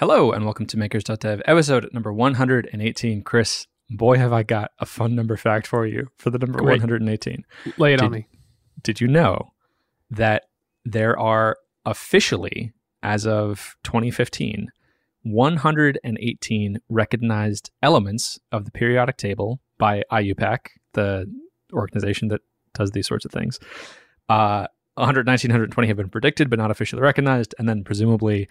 Hello and welcome to Makers.dev, episode number 118. Chris, boy, have I got a fun number fact for you for the number Great. 118. Lay it Did- on me. Did you know that there are officially, as of 2015, 118 recognized elements of the periodic table by IUPAC, the organization that does these sorts of things. Uh, 119, 120 have been predicted, but not officially recognized. And then presumably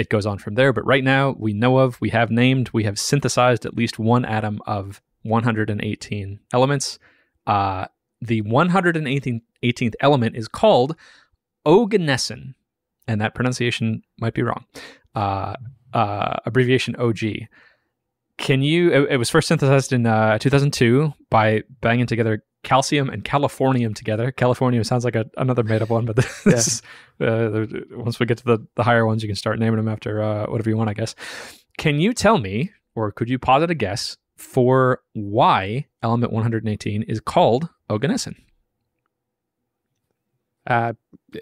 it goes on from there. But right now, we know of, we have named, we have synthesized at least one atom of 118 elements. Uh, the 118th 18th element is called oganesson, and that pronunciation might be wrong. Uh, uh, abbreviation OG. Can you? It, it was first synthesized in uh, 2002 by banging together calcium and californium together. Californium sounds like a, another made up one, but this Yeah. is, uh, once we get to the, the higher ones, you can start naming them after uh, whatever you want, I guess. Can you tell me, or could you posit a guess for why element 118 is called oganesson? Uh,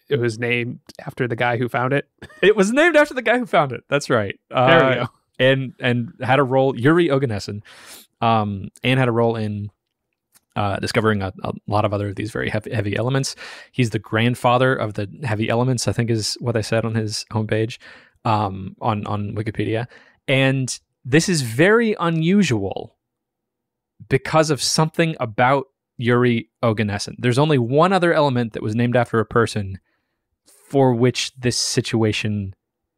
it was named after the guy who found it. It was named after the guy who found it. That's right. Uh, There we go. And and had a role Yuri Oganesson, um, and had a role in uh, discovering a, a lot of other of these very heavy, heavy elements. He's the grandfather of the heavy elements. I think is what they said on his homepage, um, on on Wikipedia. And this is very unusual because of something about Yuri Oganesson. There's only one other element that was named after a person for which this situation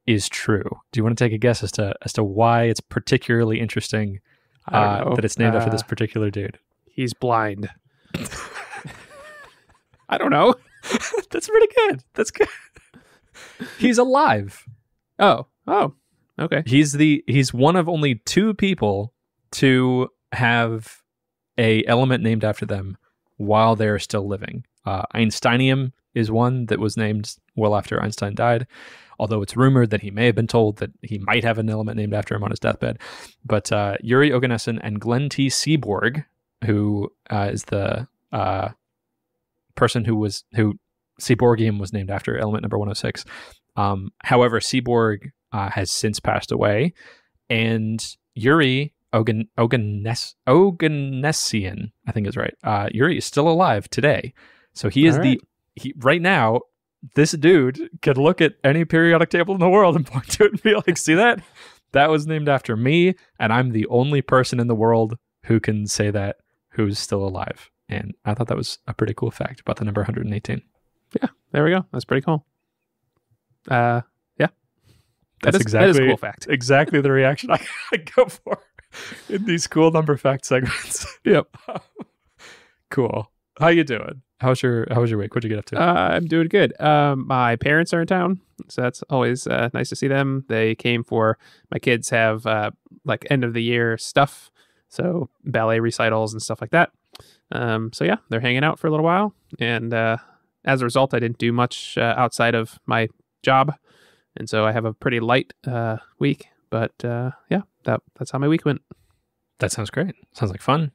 is true. Do you want to take a guess as to as to why it's particularly interesting uh, that it's named after this Uh, particular dude? He's blind. I don't know. That's pretty good. That's good. He's alive. Oh, oh, okay. He's the he's one of only two people to have a element named after them while they're still living. Uh, Einsteinium is one that was named well after Einstein died, although it's rumored that he may have been told that he might have an element named after him on his deathbed. But uh, Yuri Oganesson and Glenn T. Seaborg, who uh, is the uh, person who was who Seaborgium was named after, element number 106. Um, however, Seaborg uh, has since passed away, and Yuri Ogan Oganes Oganessian, I think is right. Uh, Yuri is still alive today, so he is All the right. he right now. This dude could look at any periodic table in the world and point to it and be like, "See that? That was named after me, and I'm the only person in the world who can say that who's still alive." And I thought that was a pretty cool fact about the number 118. Yeah, There we go. That's pretty cool. Uh, yeah. That That's exactly that is a cool fact. exactly the reaction I, I go for in these cool number fact segments. Yep. cool. How you doing? How's your How was your week? What'd you get up to? Uh, I'm doing good. Um, my parents are in town, so that's always uh, nice to see them. They came for my kids have uh, like end of the year stuff, so ballet recitals and stuff like that. Um, so yeah, they're hanging out for a little while, and uh, as a result, I didn't do much uh, outside of my job, and so I have a pretty light uh, week. But uh, yeah, that that's how my week went. that sounds great. Sounds like fun.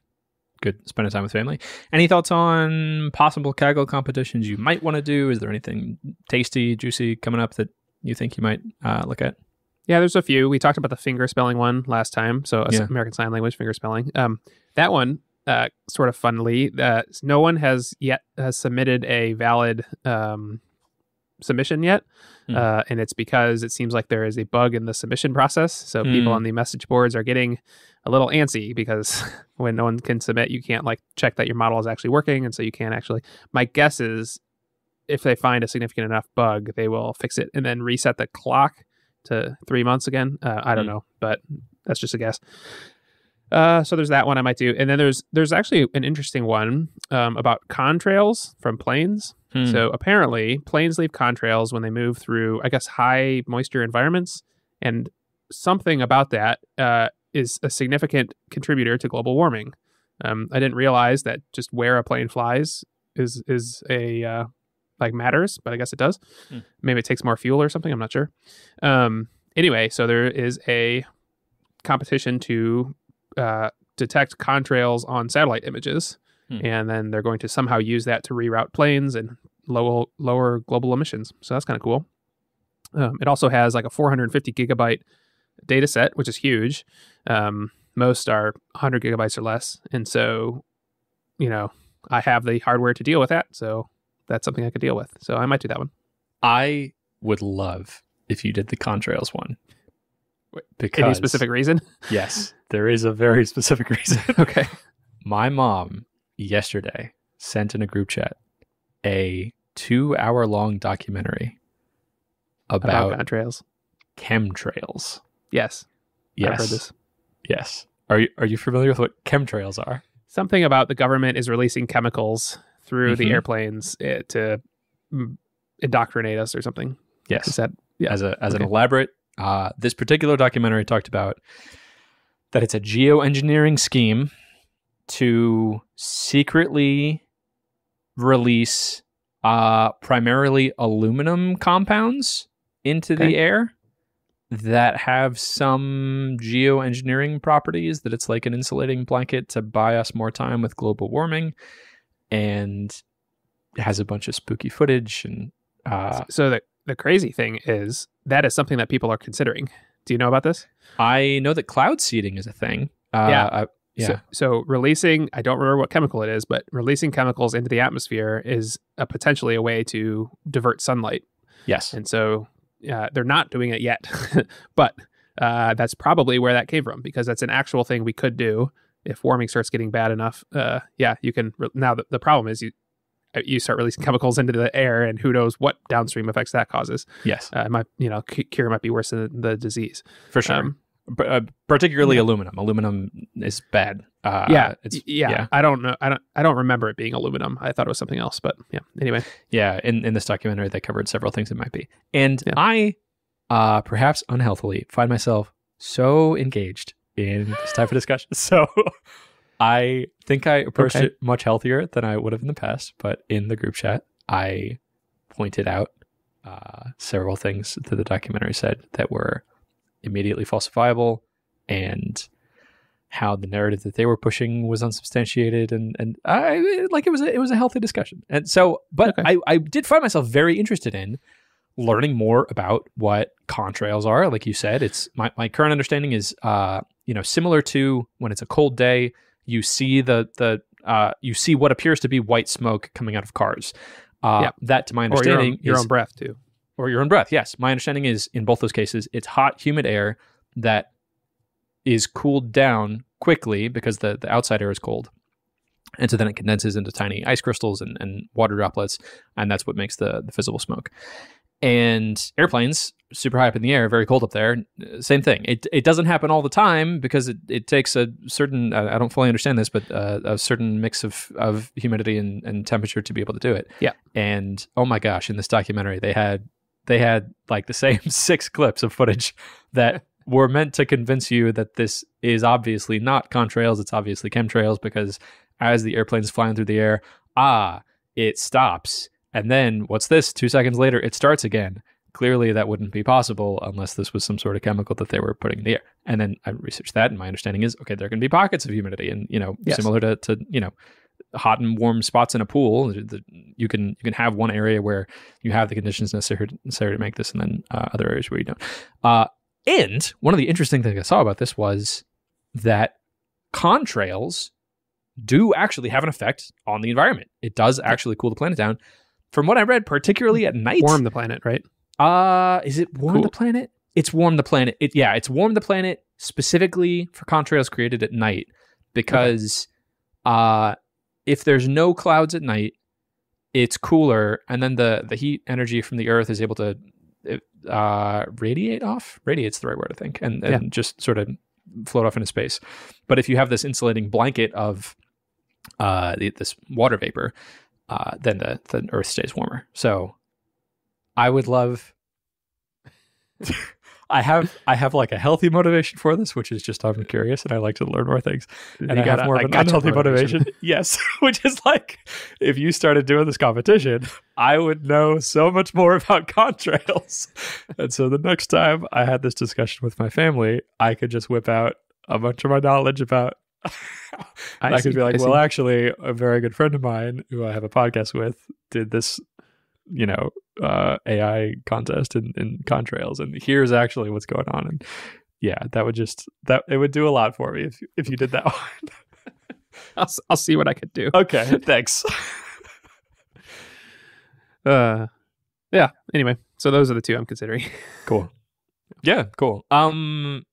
Good spending time with family. Any thoughts on possible Kaggle competitions you might want to do? Is there anything tasty, juicy coming up that you think you might uh, look at? Yeah, there's a few. We talked about the finger spelling one last time. So Yeah. American Sign Language finger spelling. Um, that one, uh, sort of funnily, uh, no one has yet has submitted a valid um, submission yet, Hmm. uh, and it's because it seems like there is a bug in the submission process. So people Hmm. on the message boards are getting a little antsy because when no one can submit, you can't like check that your model is actually working, and so you can't actually. My guess is if they find a significant enough bug, they will fix it and then reset the clock to three months again. Uh, I don't Hmm. know, but that's just a guess. Uh, so there's that one I might do, and then there's there's actually an interesting one um, about contrails from planes. Hmm. So apparently, planes leave contrails when they move through, I guess, high moisture environments, and something about that uh, is a significant contributor to global warming. Um, I didn't realize that just where a plane flies is is a uh, like matters, but I guess it does. Hmm. Maybe it takes more fuel or something. I'm not sure. Um, anyway, so there is a competition to uh, detect contrails on satellite images, Hmm. and then they're going to somehow use that to reroute planes and lower lower global emissions. So that's kind of cool. Um, it also has like a 450 gigabyte data set, which is huge. Um, most are 100 gigabytes or less, and so you know I have the hardware to deal with that. So that's something I could deal with. So I might do that one. I would love if you did the contrails one. Because Any specific reason? yes, there is a very specific reason. okay. My mom yesterday sent in a group chat a two hour long documentary about, About contrails. chemtrails. Yes. Yes. I've heard this. Yes. Are you are you familiar with what chemtrails are? Something about the government is releasing chemicals through the Mhm. airplanes eh, to mm, indoctrinate us or something. Yes. Is that Yeah. As a as an elaborate uh, this particular documentary talked about that it's a geoengineering scheme to secretly release uh, primarily aluminum compounds into Okay. the air that have some geoengineering properties that it's like an insulating blanket to buy us more time with global warming and it has a bunch of spooky footage and uh, so the the crazy thing is that is something that people are considering. Do you know about this? I know that cloud seeding is a thing. Uh, Yeah. I- yeah. So, so releasing, I don't remember what chemical it is, but releasing chemicals into the atmosphere is a potentially a way to divert sunlight. yes. And so uh, they're not doing it yet, but uh, that's probably where that came from because that's an actual thing we could do if warming starts getting bad enough. Uh, yeah, you can. Re- now the, the problem is you uh, you start releasing chemicals into the air, and who knows what downstream effects that causes. Yes. Uh, might you know cure might be worse than the disease. For sure. Um, P- uh, particularly yeah. aluminum. Aluminum is bad. Uh, yeah, It's yeah, yeah. I don't know. I don't. I don't remember it being aluminum. I thought it was something else. But yeah. Anyway, Yeah. In, in this documentary, they covered several things it might be. And Yeah. I, uh, perhaps unhealthily, find myself so engaged in this type of discussion. So I think I approached Okay. it much healthier than I would have in the past. But in the group chat, I pointed out uh, several things that the documentary said that were immediately falsifiable and how the narrative that they were pushing was unsubstantiated and and I like it was a, it was a healthy discussion. And so but Okay. I I did find myself very interested in learning more about what contrails are like you said it's my, my current understanding is uh you know similar to when it's a cold day you see the the uh you see what appears to be white smoke coming out of cars uh Yeah. that to my or your understanding own, your is own breath too. or your own breath. Yes, my understanding is in both those cases, it's hot, humid air that is cooled down quickly because the, the outside air is cold. And so then it condenses into tiny ice crystals and, and water droplets, and that's what makes the, the visible smoke. And airplanes, super high up in the air, very cold up there, same thing. It, it doesn't happen all the time because it, it takes a certain, I don't fully understand this, but uh, a certain mix of, of humidity and, and temperature to be able to do it. Yeah. And oh my gosh, in this documentary, they had they had like the same six clips of footage that were meant to convince you that this is obviously not contrails, it's obviously chemtrails because as the airplane is flying through the air, ah, it stops. And then what's this? Two seconds later, it starts again. Clearly, that wouldn't be possible unless this was some sort of chemical that they were putting in the air. And then I researched that, and my understanding is okay, there can be pockets of humidity, and you know, Yes. similar to, to you know, hot and warm spots in a pool. You can you can have one area where you have the conditions necessary necessary to make this, and then uh, other areas where you don't. Uh, and one of the interesting things I saw about this was that contrails do actually have an effect on the environment. It does actually cool the planet down. From what I read, particularly at night, Warm the planet, right? uh, is it warm the planet? It's warm the planet. It yeah, it's warm the planet specifically for contrails created at night because uh if there's no clouds at night, it's cooler and then the the heat energy from the earth is able to uh radiate off. Radiate's the right word I think and, and Yeah. just sort of float off into space. But if you have this insulating blanket of uh this water vapor, uh then the the earth stays warmer. So I would love. I have I have like a healthy motivation for this, which is just I'm curious and I like to learn more things. And You I got have more a of an unhealthy motivation. yes, which is like if you started doing this competition, I would know so much more about contrails. and so the next time I had this discussion with my family, I could just whip out a bunch of my knowledge about. I I, see, could be like, I well, see. actually, a very good friend of mine who I have a podcast with did this, you know, uh, AI contest in, in contrails, and here's actually what's going on. And Yeah, that would just that it would do a lot for me if if you did that one. I'll, I'll see what I could do. okay, thanks. Uh, yeah. Anyway, so those are the two I'm considering. Cool. Yeah, cool. Um,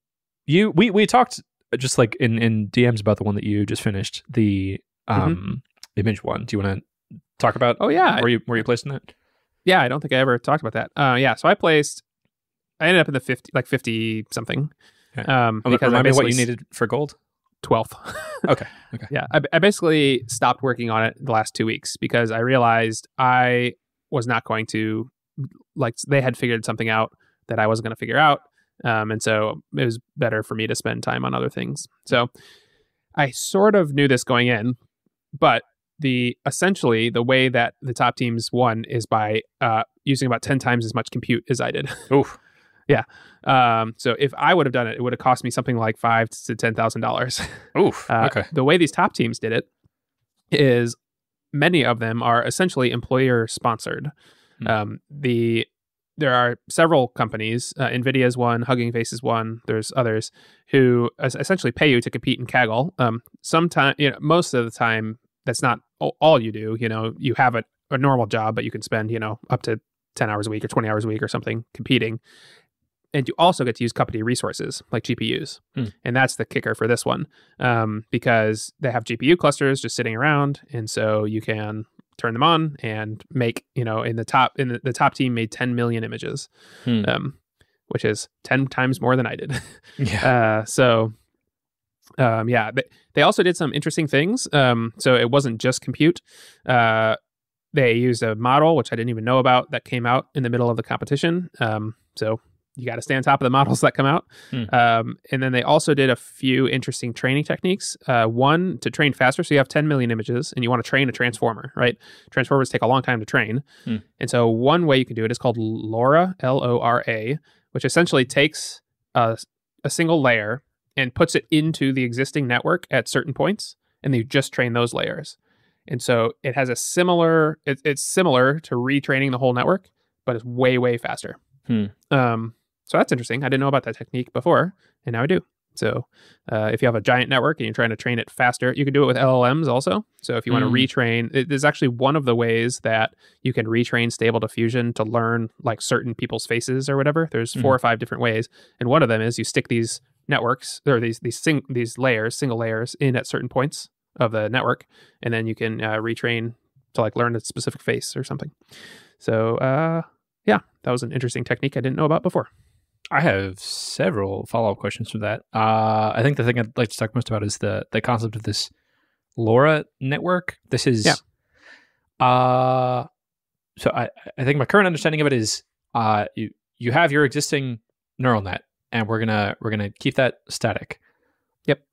you we we talked just like in in DMs about the one that you just finished the um image one. Do you want to talk about? Oh yeah, where you where you placing that? yeah. I don't think I ever talked about that. Uh, yeah. So I placed. I ended up in the fifty, like fifty something. Okay. Um, because I me what you needed for gold. twelfth. Okay. Okay. Yeah, I, I basically stopped working on it the last two weeks because I realized I was not going to like they had figured something out that I wasn't going to figure out, um, and so it was better for me to spend time on other things. So I sort of knew this going in, but the essentially the way that the top teams won is by uh, using about ten times as much compute as I did. Oof. Yeah. Um, so if I would have done it, it would have cost me something like five to ten thousand dollars. Oof. Uh, okay. The way these top teams did it is many of them are essentially employer sponsored. Hmm. Um, the there are several companies. Uh, Nvidia is one. Hugging Face is one. There's others who es- essentially pay you to compete in Kaggle. Um, sometimes, you know, most of the time, that's not all you do. You know, you have a, a normal job, but you can spend you know up to ten hours a week or twenty hours a week or something competing. And you also get to use company resources like GPUs, Hmm. and that's the kicker for this one um, because they have GPU clusters just sitting around, and so you can turn them on and make you know in the top in the, the top team made 10 million images, Hmm. um, which is 10 times more than I did. Yeah. uh, so um, yeah, they, they also did some interesting things. Um, so it wasn't just compute. Uh, they used a model which I didn't even know about that came out in the middle of the competition. Um, so you got to stay on top of the models that come out. Hmm. Um, and then they also did a few interesting training techniques. Uh, one to train faster. So you have 10 million images and you want to train a transformer, right? Transformers take a long time to train. Hmm. And so one way you can do it is called LoRa, L O R A, which essentially takes a, a single layer and puts it into the existing network at certain points. And you just train those layers. And so it has a similar, it, it's similar to retraining the whole network, but it's way, way faster. Hmm. Um, so that's interesting. I didn't know about that technique before, and now I do. So uh, if you have a giant network and you're trying to train it faster, you can do it with LLMs also. So if you want to Mm. retrain, it is actually one of the ways that you can retrain Stable Diffusion to learn like certain people's faces or whatever. There's four Mhm. or five different ways, and one of them is you stick these networks or these these sing, these layers, single layers, in at certain points of the network, and then you can uh, retrain to like learn a specific face or something. So uh, yeah, that was an interesting technique I didn't know about before. I have several follow up questions for that. Uh, I think the thing I'd like to talk most about is the the concept of this LoRa network. This is, Yeah. uh, so I I think my current understanding of it is, uh, you you have your existing neural net, and we're gonna we're gonna keep that static. Yep.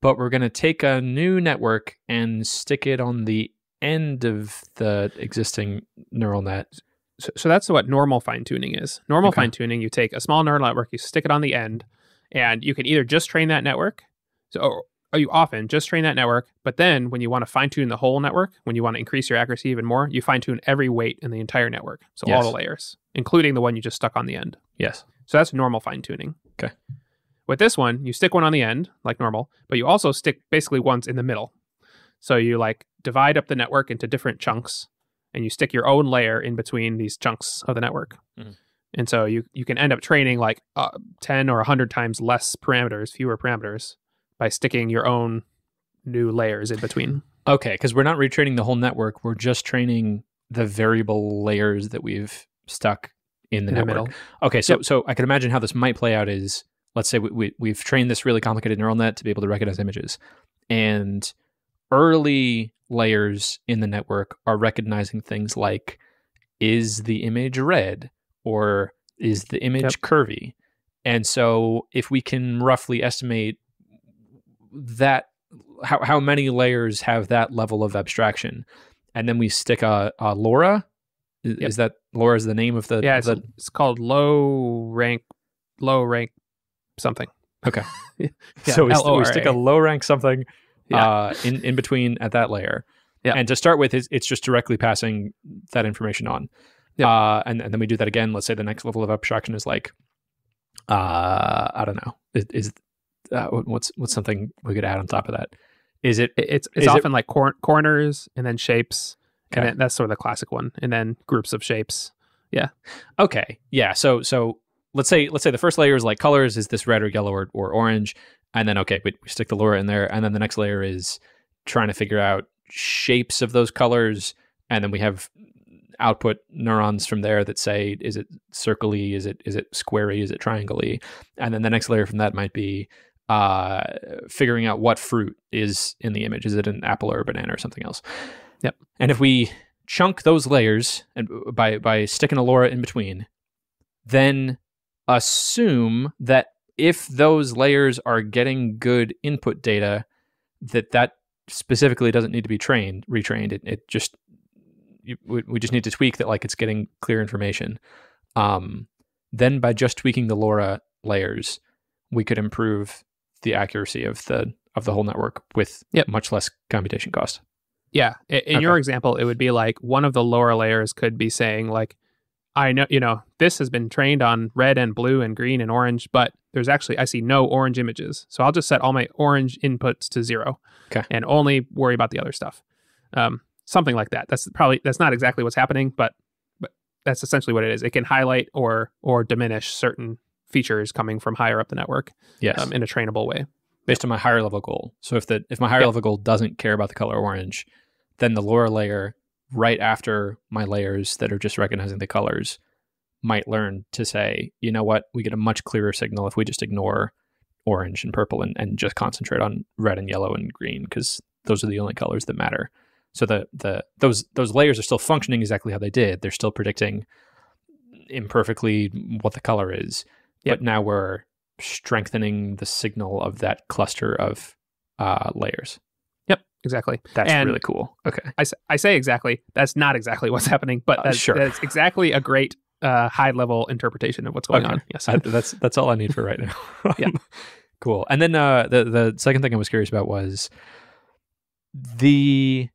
But we're gonna take a new network and stick it on the end of the existing neural net. So, so that's what normal fine tuning is. Normal Okay. fine tuning, you take a small neural network, you stick it on the end, and you can either just train that network, so or, or you often just train that network, but then when you want to fine tune the whole network, when you want to increase your accuracy even more, you fine tune every weight in the entire network, so all the layers, including the one you just stuck on the end. Yes. So that's normal fine tuning. Okay. With this one, you stick one on the end, like normal, but you also stick basically ones in the middle. So you like divide up the network into different chunks and you stick your own layer in between these chunks of the network. Mhm. And so you, you can end up training like uh, 10 or 100 times less parameters, fewer parameters, by sticking your own new layers in between. Okay, because we're not retraining the whole network. We're just training the variable layers that we've stuck in the in network. middle. Okay, so Yep. so I can imagine how this might play out is let's say we, we we've trained this really complicated neural net to be able to recognize images, and early layers in the network are recognizing things like is the image red or is the image Yep. curvy, and so if we can roughly estimate that how how many layers have that level of abstraction, and then we stick a, a LoRa. Is, Yep. is that LoRa is the name of the Yeah, it's, the it's called low rank, low rank something. Okay. Yeah, so we, we stick a low rank something Yeah. uh, in, in between at that layer. Yeah. And to start with, it's, it's just directly passing that information on. Yep. Uh, and, and then we do that again. Let's say the next level of abstraction is like, uh, I don't know, Is, is uh, what's what's something we could add on top of that? Is it? It- It's it's Is it- often like cor- corners and then shapes, and Okay. then that's sort of the classic one, and then groups of shapes. Yeah. Okay, yeah. So so let's say let's say the first layer is like colors is this red or yellow or, or orange, and then okay, we, we stick the LoRa in there, and then the next layer is trying to figure out shapes of those colors, and then we have output neurons from there that say is it circly, is it is it squarey, is it triangle-y, and then the next layer from that might be uh, figuring out what fruit is in the image. Is it an apple or a banana or something else? Yep. And if we chunk those layers and by by sticking a LoRa in between, then assume that if those layers are getting good input data, that that specifically doesn't need to be trained, retrained. It, it just you, we, we just need to tweak that like it's getting clear information. Um, then by just tweaking the LoRa layers, we could improve the accuracy of the of the whole network with Yep. much less computation cost. Yeah. i- In your example, it would be like one of the lower layers could be saying like, I know, you know, this has been trained on red and blue and green and orange, but there's actually I see no orange images, so I'll just set all my orange inputs to zero, Okay. and only worry about the other stuff. Um, something like that. That's probably that's not exactly what's happening, but but that's essentially what it is. It can highlight or or diminish certain features coming from higher up the network Yes. um, in a trainable way. based on my higher level goal. So if the if my higher Yep. level goal doesn't care about the color orange, then the lower layer right after my layers that are just recognizing the colors might learn to say, you know what, we get a much clearer signal if we just ignore orange and purple and, and just concentrate on red and yellow and green because those are the only colors that matter. So the the those those layers are still functioning exactly how they did. They're still predicting imperfectly what the color is. Yep. But now we're strengthening the signal of that cluster of uh, layers. Yep, exactly. That's And- really cool. Okay. I, I say exactly. That's not exactly what's happening, but Uh, sure. that's exactly a great uh, high level interpretation of what's going Okay. on. Yes. I- that's that's all I need for right now. Yeah. cool. And then uh, the the second thing I was curious about was the,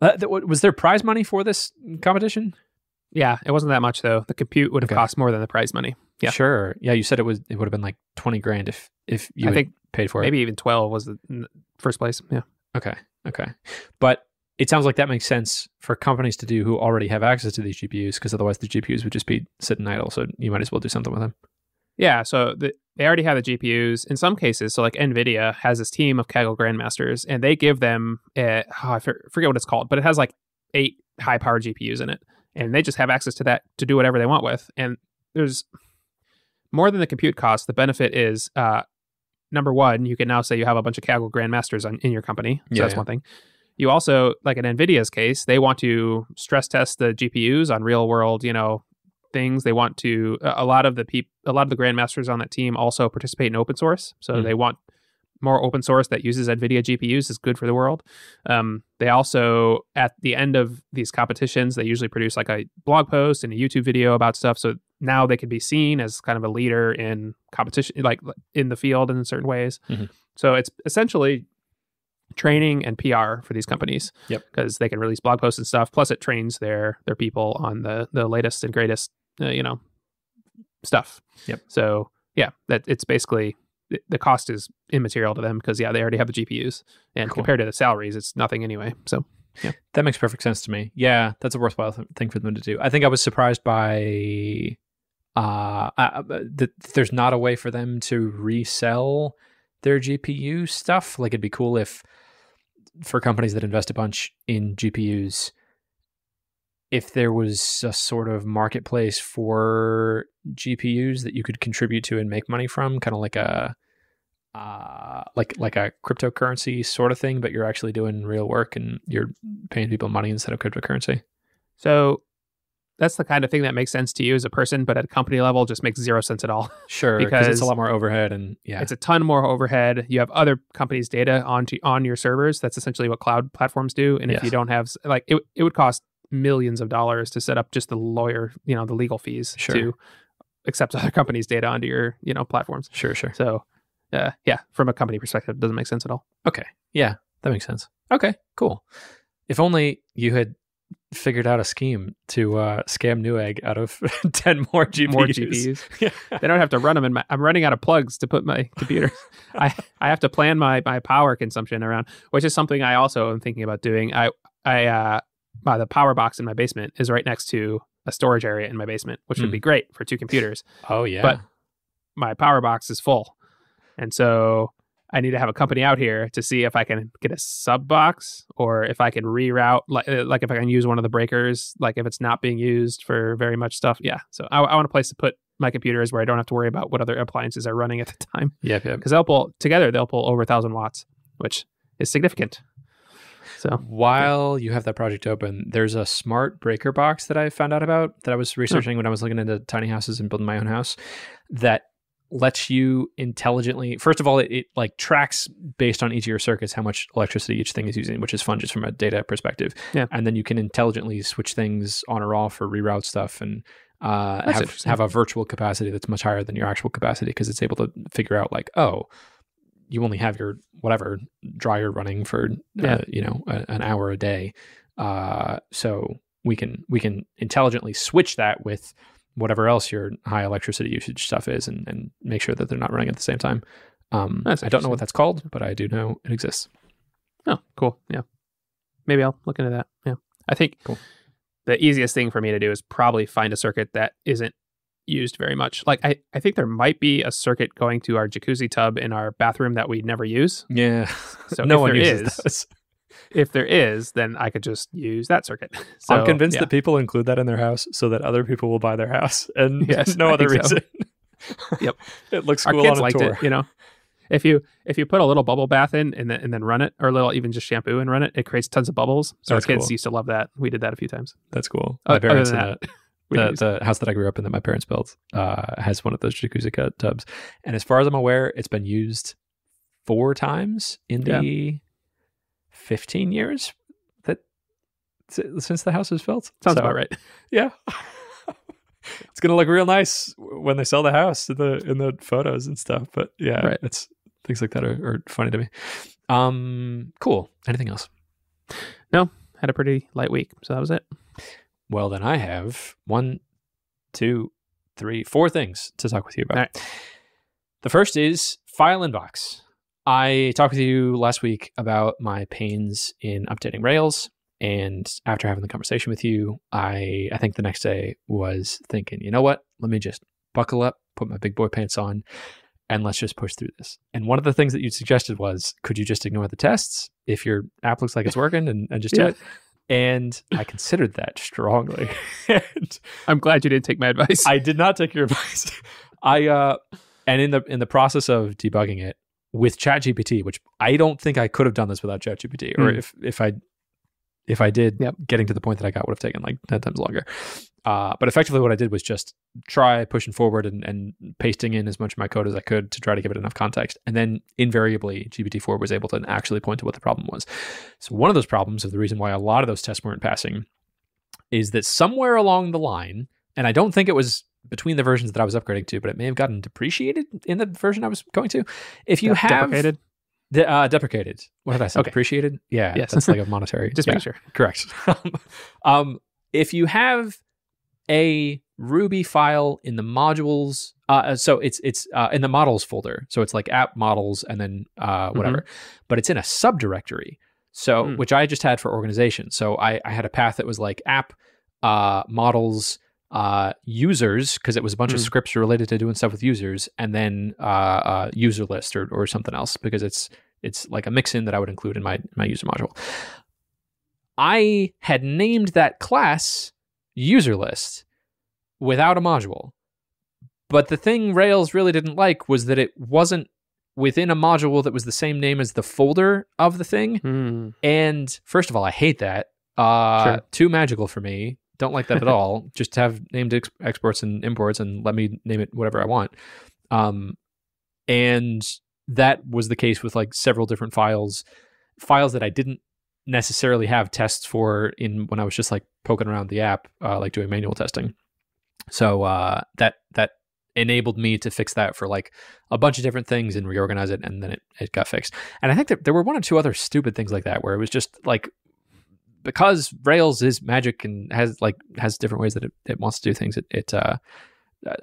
uh, the was there prize money for this competition? yeah, it wasn't that much though. The compute would have Okay. cost more than the prize money. Yeah. Sure. Yeah, you said it was it would have been like twenty grand if if you I think paid for it. maybe even 12 was the first place. Yeah. Okay. Okay. But it sounds like that makes sense for companies to do who already have access to these GPUs because otherwise the GPUs would just be sitting idle. So you might as well do something with them. Yeah, so the, they already have the GPUs in some cases. So like Nvidia has this team of Kaggle grandmasters, and they give them a, oh, I forget what it's called, but it has like eight high power GPUs in it, and they just have access to that to do whatever they want with. And there's more than the compute cost. The benefit is uh, number one, you can now say you have a bunch of Kaggle grandmasters on, in your company. So Yeah, that's yeah. one thing. You also like in Nvidia's case, they want to stress test the GPUs on real world, you know, things. They want to a lot of the people a lot of the grandmasters on that team also participate in open source. So Mhm. they want more open source that uses NVIDIA GPUs is good for the world. Um, they also at the end of these competitions, they usually produce like a blog post and a YouTube video about stuff. So now they can be seen as kind of a leader in competition, like in the field in certain ways. Mhm. So it's essentially training and PR for these companies. Yep. Because they can release blog posts and stuff. Plus, it trains their their people on the the latest and greatest, uh, you know, stuff. Yep. So yeah, that it's basically the- cost is immaterial to them because yeah, they already have the GPUs, and Cool. compared to the salaries, it's nothing anyway. So Yeah. That makes perfect sense to me. Yeah, that's a worthwhile th- thing for them to do. I think I was surprised by uh, uh that there's not a way for them to resell their GPU stuff. Like it'd be cool if for companies that invest a bunch in GPUs if there was a sort of marketplace for GPUs that you could contribute to and make money from, kind of like a uh, like like a cryptocurrency sort of thing, but you're actually doing real work and you're paying people money instead of cryptocurrency. so that's the kind of thing that makes sense to you as a person, but at a company level, just makes zero sense at all. Sure, because it's a lot more overhead and yeah, It's a ton more overhead. You have other companies' data onto on your servers. That's essentially what cloud platforms do. And if you don't have like it, it would cost millions of dollars to set up just the lawyer, you know, the legal fees Sure. to accept other companies' data onto your, you know, platforms. sure, sure. So, uh, yeah, from a company perspective, it doesn't make sense at all. Okay, yeah, that makes sense. Okay, cool. If only you had figured out a scheme to uh, scam Newegg out of 10 more GPUs. More GPUs. Yeah. They don't have to run them in my. I'm running out of plugs to put my computer. I I have to plan my my power consumption around, which is something I also am thinking about doing. I I uh, my the power box in my basement is right next to a storage area in my basement, which would Hmm. be great for two computers. Oh, yeah. But- My power box is full, and so I need to have a company out here to see if I can get a sub box or if I can reroute, like uh, like if I can use one of the breakers, like if it's not being used for very much stuff. Yeah, so I, I want a place to put my computers where I don't have to worry about what other appliances are running at the time yep. because they'll pull together they'll pull over a thousand watts, which is significant. So While you have that project open, there's a smart breaker box that I found out about that I was researching when I was looking into tiny houses and building my own house that lets you intelligently first of all it, it like tracks based on each of your circuits how much electricity each thing is using which is fun just from a data perspective Yeah. and then you can intelligently switch things on or off or reroute stuff and uh, have, have a virtual capacity that's much higher than your actual capacity because it's able to figure out like oh you only have your whatever dryer running for Yeah. uh, you know a, an hour a day uh, so we can we can intelligently switch that with whatever else your high electricity usage stuff is and, and make sure that they're not running at the same time um, i don't know what that's called but i do know it exists Oh, cool. Yeah. Maybe I'll look into that. Yeah. I think Cool. the easiest thing for me to do is probably find a circuit that isn't used very much. Like I, I think there might be a circuit going to our jacuzzi tub in our bathroom that we never use. yeah So no if one there uses is, those If there is, then I could just use that circuit. So, i'm convinced yeah. that people include that in their house so that other people will buy their house and Yes, no I other think so. reason Yep. it looks our cool kids on a liked tour it, you know. If you if you put a little bubble bath in and then and then run it, or a little even just shampoo and run it, it creates tons of bubbles. So That's our kids cool. used to love that. We did that a few times. that's cool my parents that, the- the, house that I grew up in that my parents built uh, has one of those jacuzzi tubs, and as far as I'm aware, it's been used four times in Yeah. the 15 years that since the house was built. sounds So, about right. Yeah, it's gonna look real nice when they sell the house in the in the photos and stuff. But yeah, Right. it's things like that are, are funny to me. Um, cool. Anything else? No, had a pretty light week, so that was it. Well, then I have one, two, three, four things to talk with you about. All right. The first is FileInbox. I talked with you last week about my pains in updating Rails. And after having the conversation with you, I, I think the next day was thinking, you know what? Let me just buckle up, put my big boy pants on, and let's just push through this. And one of the things that you suggested was, could you just ignore the tests if your app looks like it's working and, and just do Yeah. it? And I considered that strongly. and I'm glad you didn't take my advice. I did not take your advice. I uh and in the in the process of debugging it with ChatGPT, which I don't think I could have done this without ChatGPT, or Hmm. if if I if I did, Yep. getting to the point that I got would have taken like ten times longer. Uh, but effectively, what I did was just try pushing forward and, and pasting in as much of my code as I could to try to give it enough context. And then invariably, GPT-4 was able to actually point to what the problem was. So one of those problems of the reason why a lot of those tests weren't passing is that somewhere along the line, and I don't think it was between the versions that I was upgrading to, but it may have gotten depreciated in the version I was going to. If you De- have deprecated. De- uh, deprecated, what did I say? Okay. Depreciated? Yeah, Yes. that's like a monetary. Just yeah, making sure. correct. um, if you have a Ruby file in the modules, uh, so it's it's uh, in the models folder, so it's like app models and then uh, whatever, but it's in a subdirectory. So Mm. which I just had for organization. So I, I had a path that was like app uh, models uh, users because it was a bunch of Mm. scripts related to doing stuff with users, and then uh, uh, user list or, or something else because it's it's like a mix-in that I would include in my my user module. I had named that class user list without a module. But the thing Rails really didn't like was that it wasn't within a module that was the same name as the folder of the thing. Hmm. And first of all, I hate that. Uh, Sure. Too magical for me. Don't like that at all. Just have named ex- exports and imports and let me name it whatever I want. Um, and that was the case with like several different files, files that I didn't necessarily have tests for in when I was just like poking around the app, uh, like doing manual testing. So uh, that that enabled me to fix that for like a bunch of different things and reorganize it, and then it, it got fixed. And I think that there were one or two other stupid things like that where it was just like because Rails is magic and has like has different ways that it, it wants to do things, it, it uh,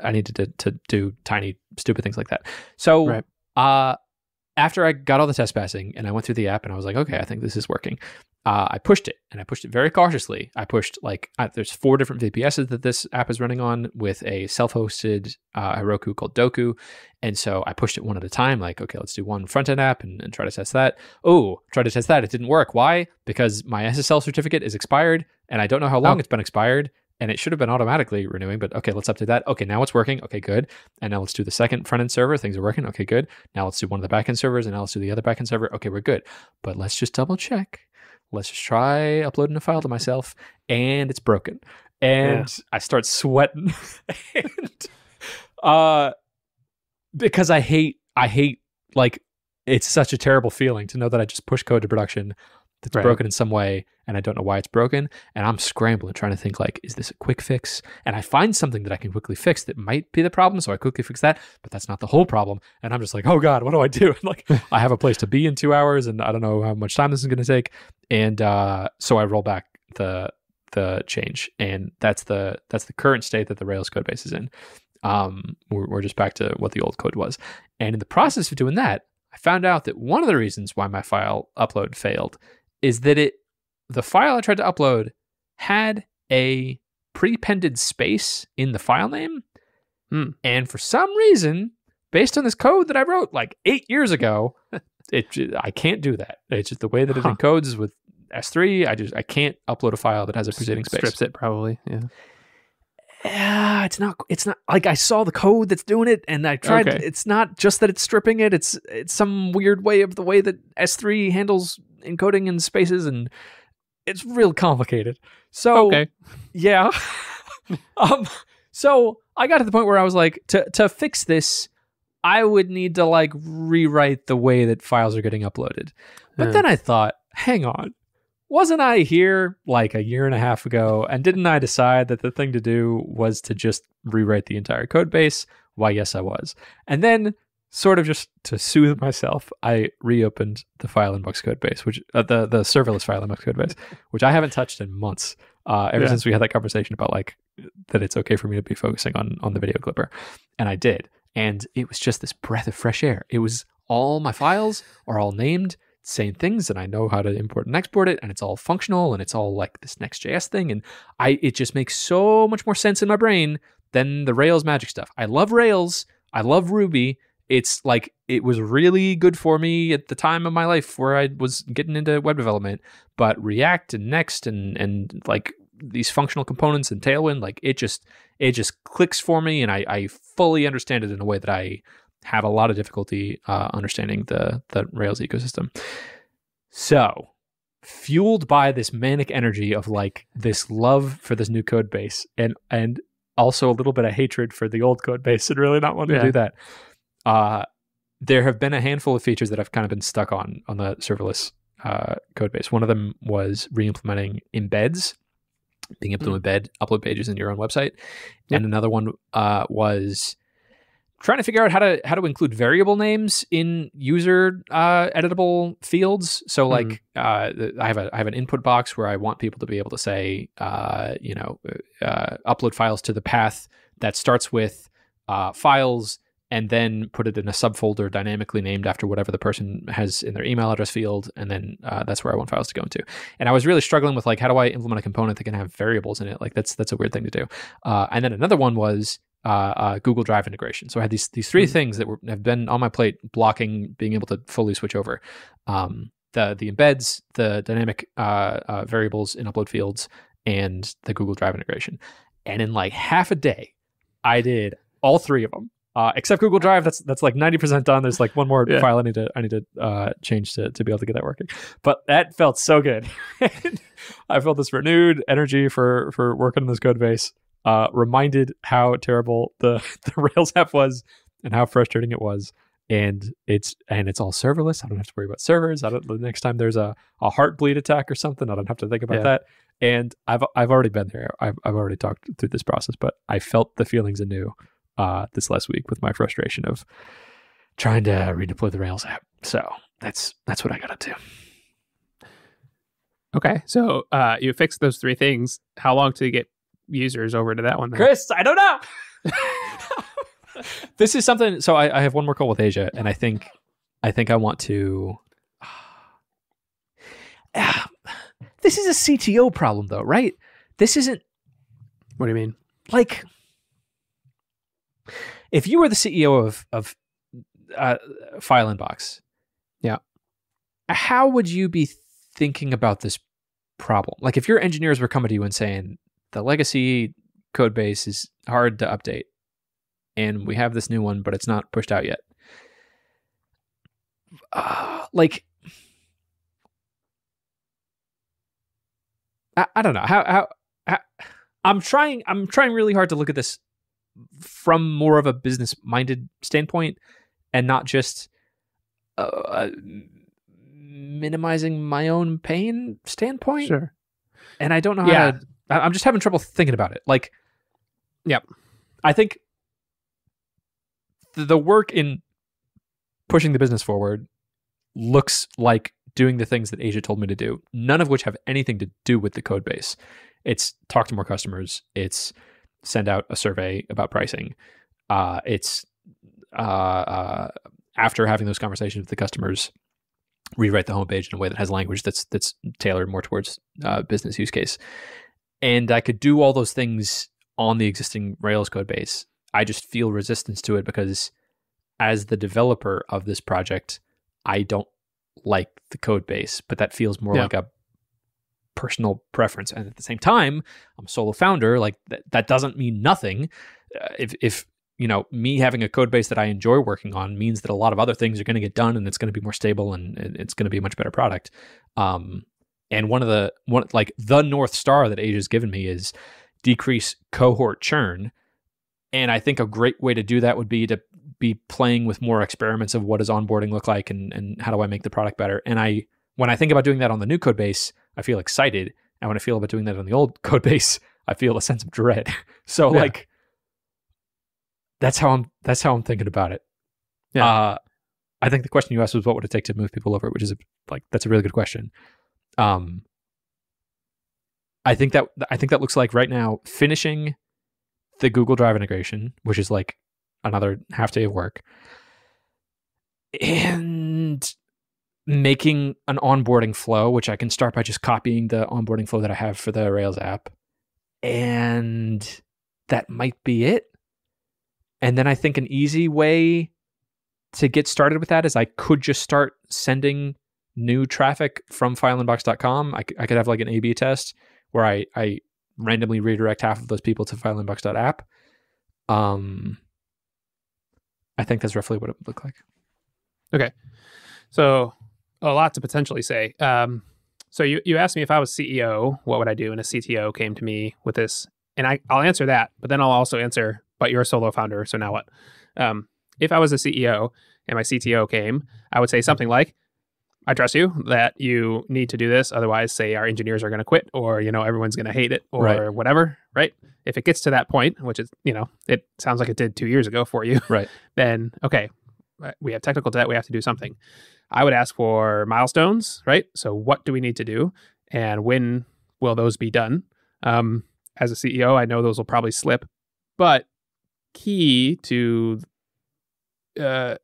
I needed to to do tiny stupid things like that. So Right. uh, after I got all the test passing and I went through the app and I was like, okay, I think this is working. Uh, I pushed it and I pushed it very cautiously. I pushed like uh, there's four different VPSs that this app is running on with a self-hosted uh, Heroku called Dokku, and so I pushed it one at a time. Like, okay, let's do one front end app and, and try to test that. Oh, try to test that. It didn't work. Why? Because my SSL certificate is expired and I don't know how long Oh. it's been expired. And it should have been automatically renewing, but okay, let's update that. Okay, now it's working. Okay, good. And now let's do the second front end server. Things are working. Okay, good. Now let's do one of the backend servers, and now let's do the other backend server. Okay, we're good. But let's just double check. Let's just try uploading a file to myself, and it's broken. And I start sweating, and uh, because I hate, I hate like it's such a terrible feeling to know that I just push code to production that's Right. broken in some way, and I don't know why it's broken, and I'm scrambling trying to think like, is this a quick fix? And I find something that I can quickly fix that might be the problem, so I quickly fix that, but that's not the whole problem. And I'm just like, oh god, what do I do? like, I have a place to be in two hours, and I don't know how much time this is going to take, and uh, so I roll back the the change, and that's the that's the current state that the Rails code base is in. Um, we're, we're just back to what the old code was, and in the process of doing that, I found out that one of the reasons why my file upload failed is that it the file I tried to upload had a prepended space in the file name. Hmm. And for some reason, based on this code that I wrote like eight years ago, it I can't do that. It's just the way that it Huh. encodes with S3. I just I can't upload a file that has a preceding space. Strips it probably. Yeah. Yeah, it's not. It's not like I saw the code that's doing it, and I tried. Okay. It's not just that it's stripping it. It's it's some weird way of the way that S3 handles encoding in spaces, and it's real complicated. So Okay. yeah. um. So I got to the point where I was like, to to fix this, I would need to like rewrite the way that files are getting uploaded. But Yeah. then I thought, hang on. Wasn't I here like a year and a half ago? And didn't I decide that the thing to do was to just rewrite the entire code base? Why, yes, I was. And then, sort of just to soothe myself, I reopened the FileInbox code base, which uh, the the serverless FileInbox code base, which I haven't touched in months. Uh, ever Yeah. since we had that conversation about like that it's okay for me to be focusing on on the video clipper, and I did, and it was just this breath of fresh air. It was all my files are all named same things and I know how to import and export it and it's all functional and it's all like this Next.js thing and I it just makes so much more sense in my brain than the Rails magic stuff. I love Rails, I love Ruby. It's like it was really good for me at the time of my life where I was getting into web development, but React and Next and and like these functional components and Tailwind, like it just it just clicks for me and I, I fully understand it in a way that I have a lot of difficulty uh, understanding the the Rails ecosystem. So, fueled by this manic energy of like this love for this new code base and and also a little bit of hatred for the old code base and really not wanting Yeah. to do that. Uh, there have been a handful of features that I've kind of been stuck on on the serverless uh, code base. One of them was re-implementing embeds, being able to embed upload pages in your own website, Yep. and another one uh, was trying to figure out how to how to include variable names in user uh, editable fields. So like uh, I have a I have an input box where I want people to be able to say uh, you know uh, upload files to the path that starts with uh, files and then put it in a subfolder dynamically named after whatever the person has in their email address field and then uh, that's where I want files to go into. And I was really struggling with like how do I implement a component that can have variables in it? Like that's that's a weird thing to do. Uh, and then another one was uh, uh, Google Drive integration. So I had these these three Mhm. things that were, have been on my plate, blocking being able to fully switch over. Um, the the embeds, the dynamic uh, uh, variables in upload fields, and the Google Drive integration. And in like half a day, I did all three of them. Uh, except Google Drive, that's that's like ninety percent done. There's like one more Yeah. file I need to I need to uh, change to, to be able to get that working. But that felt so good. I felt this renewed energy for for working on this code base uh, reminded how terrible the, the Rails app was and how frustrating it was. And it's and it's all serverless. I don't have to worry about servers. I don't. The next time there's a, a heartbleed attack or something, I don't have to think about Yeah. that. And I've I've already been there. I've I've already talked through this process, but I felt the feelings anew uh, this last week with my frustration of trying to redeploy the Rails app. So that's that's what I got up to. do. Okay, so uh, you fixed those three things. How long to get users over to that one? Then? Chris, I don't know. this is something. So I, I have one more call with Asia, and I think, I think I want to. Ah, this is a CTO problem, though, right? This isn't What do you mean? like if you were the CEO of of uh, FileInbox, Yeah. how would you be thinking about this problem? Like if your engineers were coming to you and saying the legacy code base is hard to update, and we have this new one, but it's not pushed out yet. Uh, like I, I don't know how, how how I'm trying I'm trying really hard to look at this from more of a business minded standpoint and not just uh, minimizing my own pain standpoint. Sure. And I don't know how to. I'm just having trouble thinking about it. Like, Yep. I think the, the work in pushing the business forward looks like doing the things that Asia told me to do, none of which have anything to do with the code base. It's talk to more customers. It's send out a survey about pricing. Uh, it's uh, uh, after having those conversations with the customers, rewrite the homepage in a way that has language that's that's tailored more towards uh, business use case. And I could do all those things on the existing Rails code base. I just feel resistance to it because, as the developer of this project, I don't like the code base, but that feels more Yeah. like a personal preference. And at the same time, I'm a solo founder. Like that, that doesn't mean nothing. Uh, if if you know me having a code base that I enjoy working on means that a lot of other things are going to get done and it's going to be more stable and it's going to be a much better product. Um, and one of the one like the north star that Asia has given me is decrease cohort churn. And I think a great way to do that would be to be playing with more experiments of what does onboarding look like and, and how do I make the product better. And I when I think about doing that on the new code base, I feel excited. And when I feel about doing that on the old code base, I feel a sense of dread. so Yeah. like that's how I'm that's how I'm thinking about it. Yeah. Uh, I think the question you asked was what would it take to move people over, which is a, like that's a really good question. Um, I think that I think that looks like right now finishing the Google Drive integration, which is like another half day of work, and making an onboarding flow, which I can start by just copying the onboarding flow that I have for the Rails app, and that might be it. And then I think an easy way to get started with that is I could just start sending new traffic from fileinbox.com. I, I could have like an A B test where I, I randomly redirect half of those people to fileinbox.app. Um, I think that's roughly what it would look like. Okay. So a lot to potentially say. Um, so you, you asked me if I was CEO, what would I do? And a CTO came to me with this, and I, I'll answer that, but then I'll also answer, but you're a solo founder, so now what? Um, if I was a CEO and my CTO came, I would say something like, I trust you that you need to do this. Otherwise, say our engineers are going to quit or, you know, everyone's going to hate it or Right. whatever, right? If it gets to that point, which is, you know, it sounds like it did two years ago for you, Right. then, okay, we have technical debt. We have to do something. I would ask for milestones, right? So, what do we need to do, and when will those be done? Um, as a CEO, I know those will probably slip, but key to uh,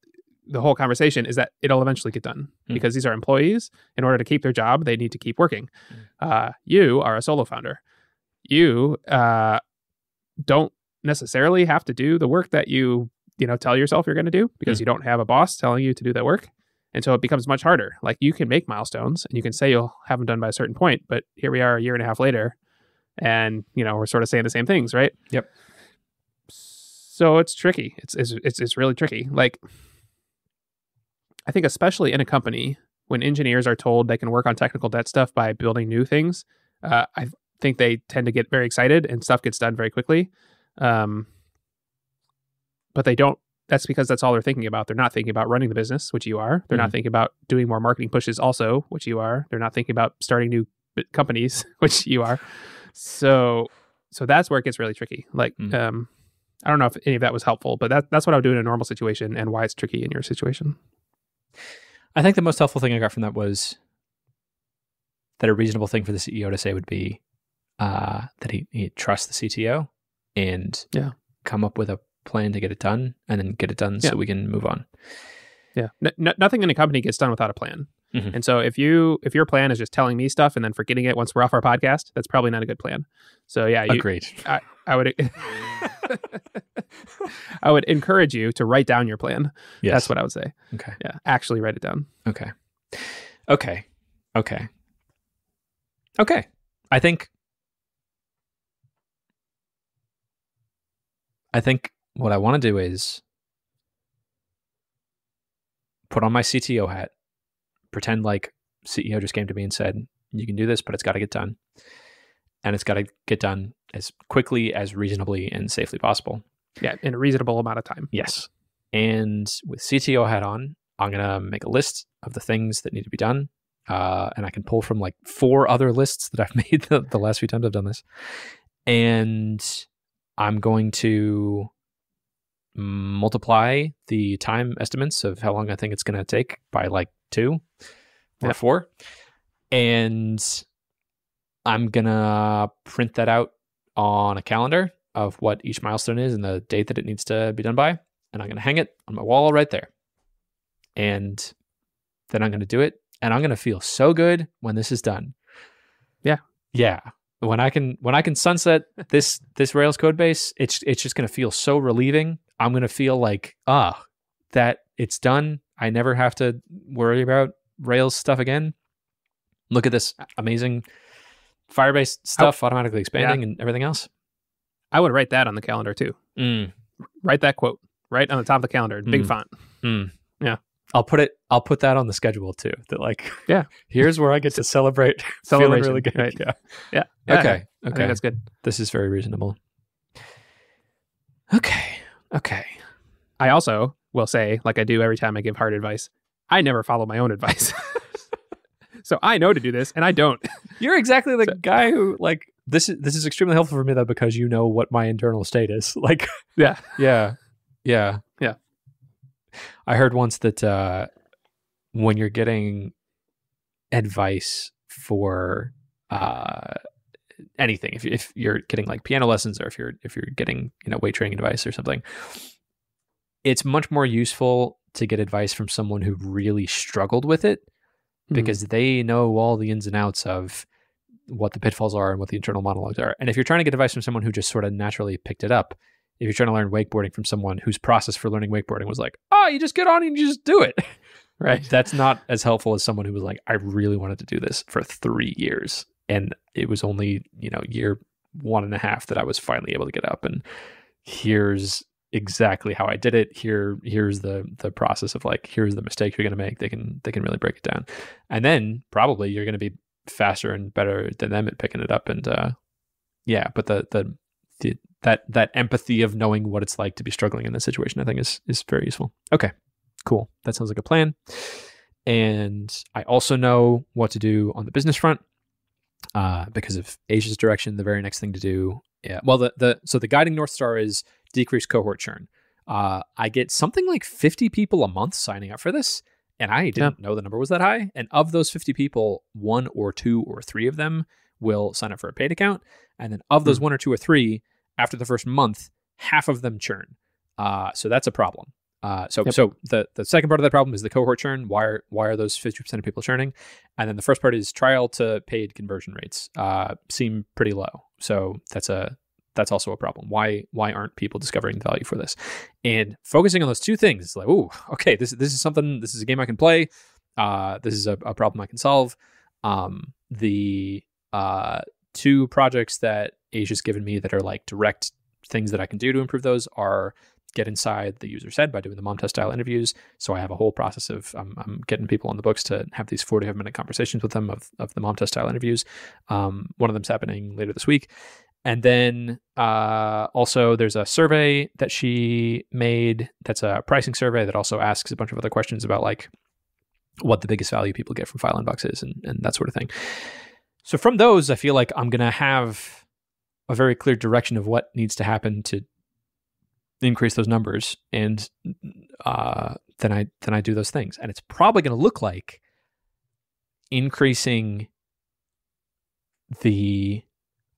the whole conversation is that it'll eventually get done Hmm. because these are employees. In order to keep their job, they need to keep working. Uh, you are a solo founder. You uh, don't necessarily have to do the work that you you know tell yourself you're going to do because you don't have a boss telling you to do that work and so it becomes much harder. Like you can make milestones and you can say you'll have them done by a certain point but here we are a year and a half later and you know we're sort of saying the same things right? Yep. so it's tricky. It's it's it's, it's really tricky. Like i think especially in a company when engineers are told they can work on technical debt stuff by building new things uh, i think they tend to get very excited and stuff gets done very quickly. Um, but they don't that's because that's all they're thinking about they're not thinking about running the business which you are they're not Mhm. thinking about doing more marketing pushes also which you are they're not thinking about starting new b- companies which you are so so that's where it gets really tricky like Mm. um i don't know if any of that was helpful but that, that's what i would do in a normal situation and why it's tricky in your situation I think the most helpful thing I got from that was that a reasonable thing for the CEO to say would be uh, that he, he trusts the CTO and Yeah. come up with a plan to get it done and then get it done Yeah. so we can move on. Yeah. Nothing in a company gets done without a plan. Mhm. And so if you if your plan is just telling me stuff and then forgetting it once we're off our podcast, that's probably not a good plan. So yeah, you, Agreed. I would I would encourage you to write down your plan. Yes. That's what I would say. Okay. Yeah, actually write it down. Okay. Okay. Okay. Okay. I think I think what I want to do is put on my CTO hat, pretend like CEO just came to me and said, "You can do this, but it's got to get done." And it's got to get done as quickly as reasonably and safely possible. Yeah, in a reasonable amount of time. Yes. And with CTO hat on, I'm going to make a list of the things that need to be done. Uh, and I can pull from like four other lists that I've made the, the last few times I've done this. And I'm going to multiply the time estimates of how long I think it's going to take by like two or Yeah. four. And I'm going to print that out on a calendar of what each milestone is and the date that it needs to be done by. And I'm going to hang it on my wall right there. And then I'm going to do it. And I'm going to feel so good when this is done. Yeah. Yeah. When I can when I can sunset this this Rails code base, it's it's just going to feel so relieving. I'm going to feel like ah that it's done. I never have to worry about Rails stuff again. Look at this amazing Firebase stuff automatically expanding and everything else. I would write that on the calendar too. Mm, Write that quote right on the top of the calendar, in big Mm. font. mm. Yeah. I'll put it. I'll put that on the schedule too. That like, Yeah. here's where I get to celebrate. feeling really good. Right. Yeah. Yeah. Yeah. Okay. Okay. that's good. This is very reasonable. Okay. Okay. I also will say, like I do every time I give hard advice, I never follow my own advice. so I know to do this and I don't. You're exactly the So- guy who like this is this is extremely helpful for me though because you know what my internal state is. Like Yeah. yeah. Yeah. Yeah. I heard once that uh when you're getting advice for uh anything if, if you're getting like piano lessons or if you're if you're getting you know weight training advice or something it's much more useful to get advice from someone who really struggled with it mm-hmm. because they know all the ins and outs of what the pitfalls are and what the internal monologues are. And if you're trying to get advice from someone who just sort of naturally picked it up, if you're trying to learn wakeboarding from someone whose process for learning wakeboarding was like, oh, you just get on and you just do it. Right. That's not as helpful as someone who was like, I really wanted to do this for three years. And it was only, you know, year one and a half that I was finally able to get up. And here's exactly how I did it. Here, here's the the process of like, here's the mistake you're gonna make. They can they can really break it down. And then probably you're gonna be faster and better than them at picking it up. And uh yeah, but the the, the that that empathy of knowing what it's like to be struggling in this situation, I think is is very useful. Okay. Cool. That sounds like a plan. And I also know what to do on the business front uh, because of Asia's direction. The very next thing to do, yeah. Well, the the so the guiding north star is decrease cohort churn. Uh, I get something like 50 people a month signing up for this, and I didn't know the number was that high. And of those 50 people, one or two or three of them will sign up for a paid account, and then of those one or two or three, after the first month, half of them churn. Uh, so that's a problem. Uh, so Yep. so the the second part of that problem is the cohort churn. Why are why are those 50% of people churning? And then the first part is trial to paid conversion rates uh, seem pretty low. So that's a that's also a problem. Why why aren't people discovering the value for this? And focusing on those two things is like, ooh, okay, this this is something. This is a game I can play. Uh, this is a, a problem I can solve. Um, the uh, two projects that Asia's given me that are like direct things that I can do to improve those are get inside the user's head by doing the mom test style interviews. So I have a whole process of um, I'm getting people on the books to have these 45 minute conversations with them of, of the mom test style interviews. Um, one of them's happening later this week. And then uh, also there's a survey that she made that's a pricing survey that also asks a bunch of other questions about like what the biggest value people get from FileInbox is and, and that sort of thing. So from those, I feel like I'm going to have a very clear direction of what needs to happen to increase those numbers and uh, then I then I do those things and it's probably going to look like increasing the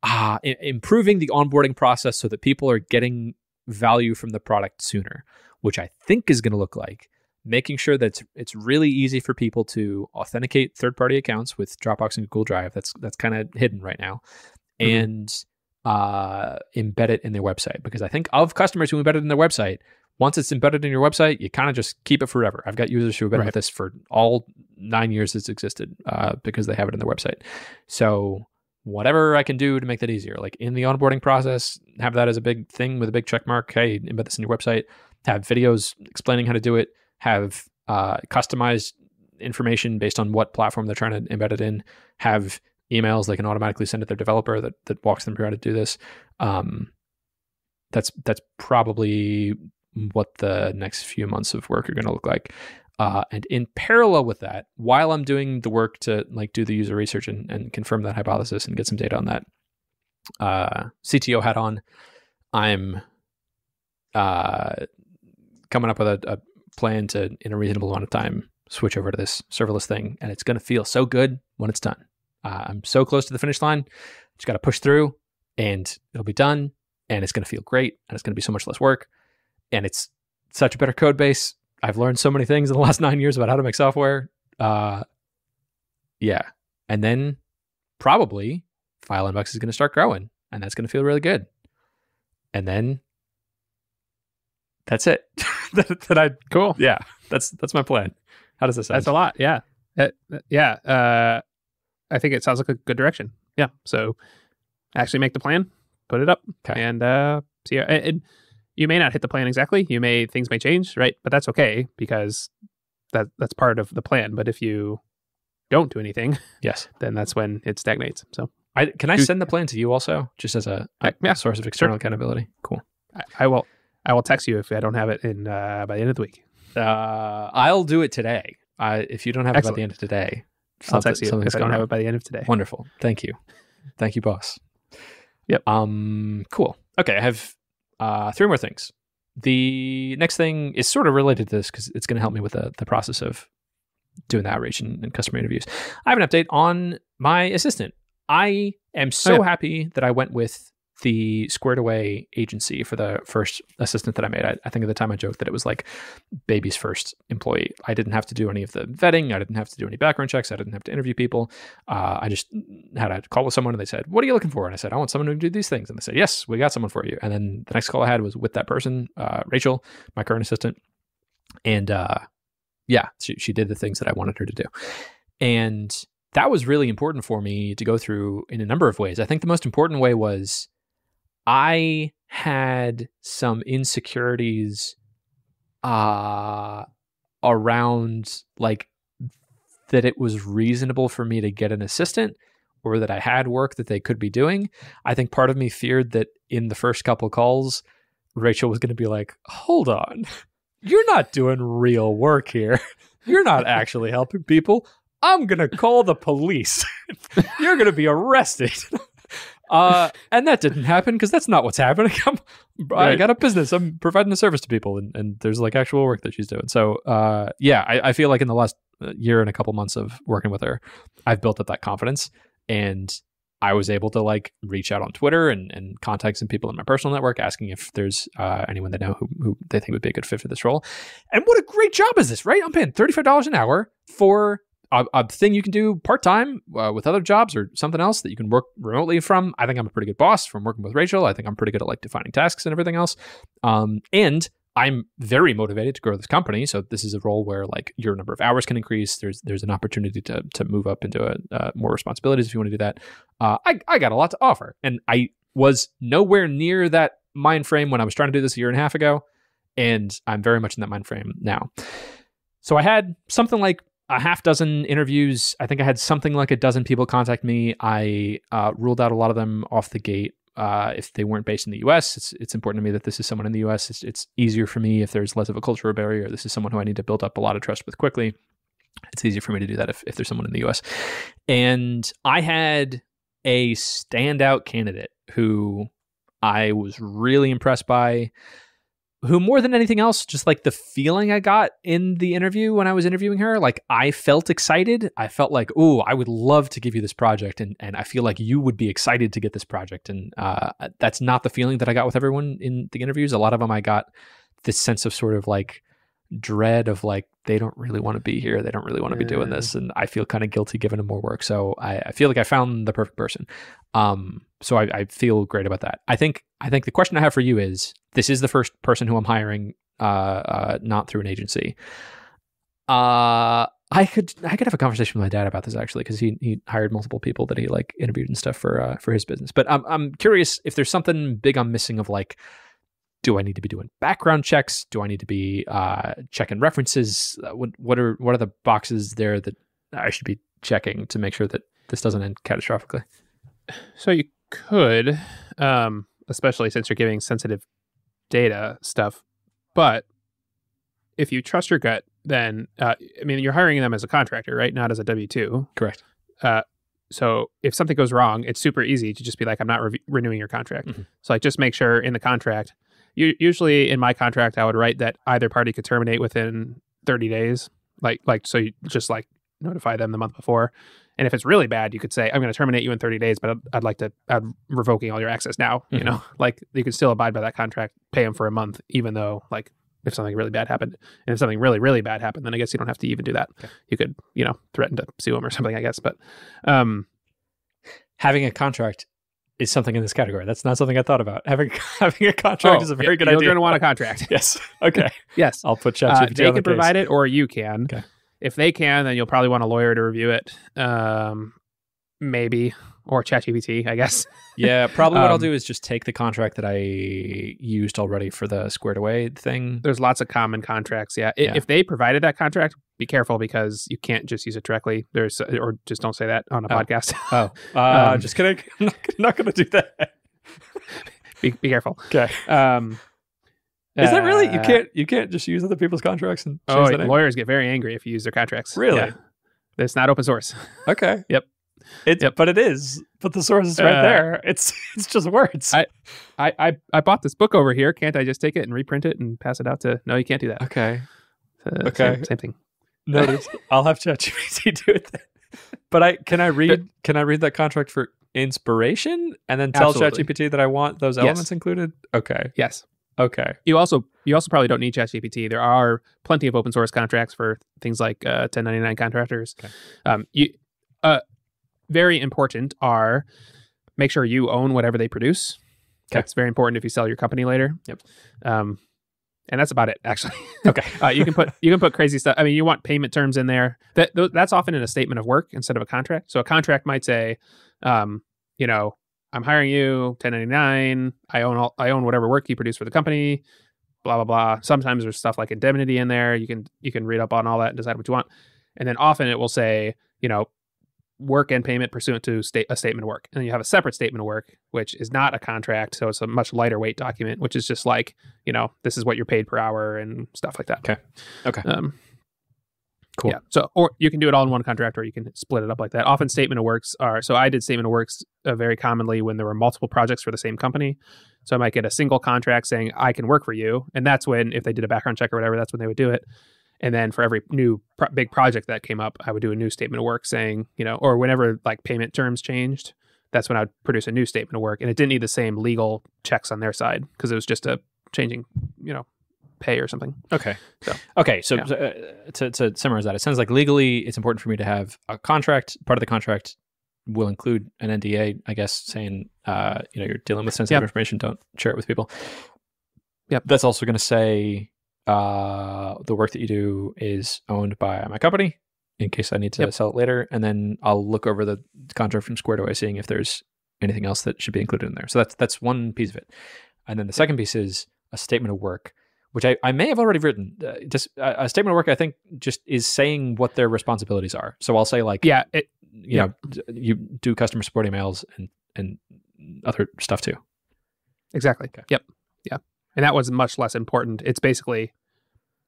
uh, I- improving the onboarding process so that people are getting value from the product sooner, which I think is going to look like making sure that it's, it's really easy for people to authenticate third-party accounts with Dropbox and Google Drive. That's that's kind of hidden right now, Mhm. and uh, embed it in their website because I think of customers who embed it in their website. Once it's embedded in your website, you kind of just keep it forever. I've got users who have been Right. with this for all nine years it's existed uh, because they have it in their website. So whatever I can do to make that easier, like in the onboarding process, have that as a big thing with a big check mark. Hey, embed this in your website. Have videos explaining how to do it. Have uh, customized information based on what platform they're trying to embed it in. Have emails they can automatically send to their developer that that walks them through how to do this. Um, that's that's probably what the next few months of work are going to look like. Uh, and in parallel with that, while I'm doing the work to like do the user research and, and confirm that hypothesis and get some data on that, uh, CTO hat on, I'm uh, coming up with a, a plan to, in a reasonable amount of time, switch over to this serverless thing, and it's going to feel so good when it's done. Uh, I'm so close to the finish line. Just got to push through, and it'll be done, and it's going to feel great, and it's going to be so much less work, and it's such a better code base. I've learned so many things in the last nine years about how to make software. Uh, yeah, and then probably FileInbox is going to start growing, and that's going to feel really good. And then that's it. that, that I Cool. yeah, that's that's my plan. How does this sound? That's a lot. Yeah. Uh, yeah. Uh, I think it sounds like a good direction. Yeah. So actually make the plan, put it up, Okay. and uh, see. And, and you may not hit the plan exactly. You may things may change, right? But that's okay because that that's part of the plan. But if you don't do anything, yes. then that's when it stagnates. So I, can I Do- send the plan to you also, just as a, a I- yeah, source of external accountability? Cool. I, I will I will text you if I don't have it in uh, by the end of the week. Uh, I'll do it today. I, if you don't have it by the end of today, I'll something- text you something's if I don't going have it by the end of today. Wonderful. Thank you. Thank you, boss. Yep. Um. Cool. Okay. I have uh, three more things. The next thing is sort of related to this because it's going to help me with the, the process of doing the outreach and, and customer interviews. I have an update on my assistant. I am so Oh, yeah. happy that I went with the squared away agency for the first assistant that I made. I, I think at the time I joked that it was like baby's first employee. I didn't have to do any of the vetting. I didn't have to do any background checks. I didn't have to interview people. Uh, I just had a call with someone and they said, What are you looking for? And I said, I want someone who do these things. And they said, Yes, we got someone for you. And then the next call I had was with that person, uh, Rachel, my current assistant. And uh, yeah, she, she did the things that I wanted her to do. And that was really important for me to go through in a number of ways. I think the most important way was I had some insecurities uh around like that it was reasonable for me to get an assistant or that I had work that they could be doing. I think part of me feared that in the first couple calls Rachel was going to be like, "Hold on. You're not doing real work here. You're not actually helping people. I'm going to call the police. You're going to be arrested." Uh, and that didn't happen because that's not what's happening. I'm, I got a business. I'm providing a service to people, and, and there's like actual work that she's doing. So, uh, yeah, I, I feel like in the last uh, year and a couple months of working with her, I've built up that confidence, and I was able to like reach out on Twitter and, and contact some people in my personal network, asking if there's uh, anyone they know who, who they think would be a good fit for this role. And what a great job is this, right? I'm paying thirty five dollars an hour for a, a thing you can do part time uh, with other jobs or something else that you can work remotely from. I think I'm a pretty good boss from working with Rachel. I think I'm pretty good at like defining tasks and everything else. Um, and I'm very motivated to grow this company. So this is a role where like your number of hours can increase. There's there's an opportunity to to move up into a, uh, more responsibilities if you want to do that. Uh, I I got a lot to offer, and I was nowhere near that mind frame when I was trying to do this a year and a half ago, and I'm very much in that mind frame now. So I had something like a half dozen interviews. I think I had something like a dozen people contact me. I uh, ruled out a lot of them off the gate. Uh, if they weren't based in the U.S., it's it's important to me that this is someone in the U.S. It's, it's easier for me if there's less of a cultural barrier. This is someone who I need to build up a lot of trust with quickly. It's easier for me to do that if, if there's someone in the U.S. And I had a standout candidate who I was really impressed by who more than anything else, just like the feeling I got in the interview when I was interviewing her, like I felt excited. I felt like, oh, I would love to give you this project, and and I feel like you would be excited to get this project. And uh, that's not the feeling that I got with everyone in the interviews. A lot of them, I got this sense of sort of like dread of like they don't really want to be here they don't really want to be doing this and i feel kind of guilty giving them more work so I, I, feel like i found the perfect person um so I, I, feel great about that i think i think the question i have for you is this is the first person who i'm hiring uh, uh not through an agency uh I could I could have a conversation with my dad about this actually because he he hired multiple people that he like interviewed and stuff for uh, for his business. But I'm I'm curious if there's something big I'm missing of like do I need to be doing background checks? Do I need to be uh, checking references? Uh, what, what are what are the boxes there that I should be checking to make sure that this doesn't end catastrophically? So you could, um, especially since you're giving sensitive data stuff, but if you trust your gut, then uh, I mean you're hiring them as a contractor, right? Not as a W two. Correct. Uh, so if something goes wrong, it's super easy to just be like, I'm not re- renewing your contract. Mm-hmm. So like, just make sure in the contract usually in my contract, I would write that either party could terminate within 30 days. Like, like, so you just like notify them the month before. And if it's really bad, you could say, I'm going to terminate you in 30 days, but I'd, I'd like to, I'm revoking all your access now. Mm-hmm. You know, like you can still abide by that contract, pay them for a month, even though like if something really bad happened. And if something really, really bad happened, then I guess you don't have to even do that. Okay. You could, you know, threaten to sue them or something, I guess. But, um, having a contract is something in this category. That's not something I thought about. Having having a contract oh, is a very good you're idea. You're going to want a contract. yes. Okay. yes. I'll put ChatGPT. Uh, they can provide it, or you can. Okay. If they can, then you'll probably want a lawyer to review it. Um, maybe or ChatGPT, I guess. yeah, probably what um, I'll do is just take the contract that I used already for the squared away thing. There's lots of common contracts. Yeah. yeah. If they provided that contract, be careful because you can't just use it directly. There's or just don't say that on a oh. podcast. oh, uh, um, just kidding. I'm not, not going to do that. be, be careful. Okay. Um, is that really you uh, can't you can't just use other people's contracts and oh lawyers get very angry if you use their contracts. Really? Yeah. It's not open source. Okay. yep. It, yep. but it is. But the source is right uh, there. It's it's just words. I, I I I bought this book over here. Can't I just take it and reprint it and pass it out to? No, you can't do that. Okay. Uh, okay. Same, same thing. Notice. I'll have ChatGPT do it. Then. But I can I read can I read that contract for inspiration and then tell. ChatGPT that I want those elements yes. included? Okay. Yes. Okay. You also you also probably don't need ChatGPT. There are plenty of open source contracts for things like uh, 1099 contractors. Okay. Um, you uh, very important are make sure you own whatever they produce. Okay. That's very important if you sell your company later. Yep. Um, and that's about it, actually. Okay. uh, you can put you can put crazy stuff. I mean, you want payment terms in there. That that's often in a statement of work instead of a contract. So a contract might say, um, you know, I'm hiring you, 1099. I own all, I own whatever work you produce for the company. Blah blah blah. Sometimes there's stuff like indemnity in there. You can you can read up on all that and decide what you want. And then often it will say, you know, work and payment pursuant to state a statement of work. And then you have a separate statement of work, which is not a contract. So it's a much lighter weight document, which is just like, you know, this is what you're paid per hour and stuff like that. Okay. Okay. Um, cool. Yeah. So, or you can do it all in one contract or you can split it up like that. Often statement of works are, so I did statement of works uh, very commonly when there were multiple projects for the same company. So I might get a single contract saying, I can work for you. And that's when, if they did a background check or whatever, that's when they would do it. And then for every new pro- big project that came up, I would do a new statement of work saying, you know, or whenever like payment terms changed, that's when I'd produce a new statement of work. And it didn't need the same legal checks on their side because it was just a changing, you know, pay or something. Okay. So, okay. So, yeah. uh, to, to summarize that, it sounds like legally it's important for me to have a contract. Part of the contract will include an NDA, I guess, saying, uh, you know, you're dealing with sensitive yep. information. Don't share it with people. Yep. That's also going to say uh, the work that you do is owned by my company in case I need to yep. sell it later. And then I'll look over the contract from Squared Away, seeing if there's anything else that should be included in there. So that's that's one piece of it. And then the second piece is a statement of work, which I, I may have already written. Uh, just a, a statement of work, I think, just is saying what their responsibilities are. So I'll say like, yeah, it, you yeah. know, you do customer support emails and and other stuff too. Exactly. Okay. Yep. Yeah and that was much less important. It's basically,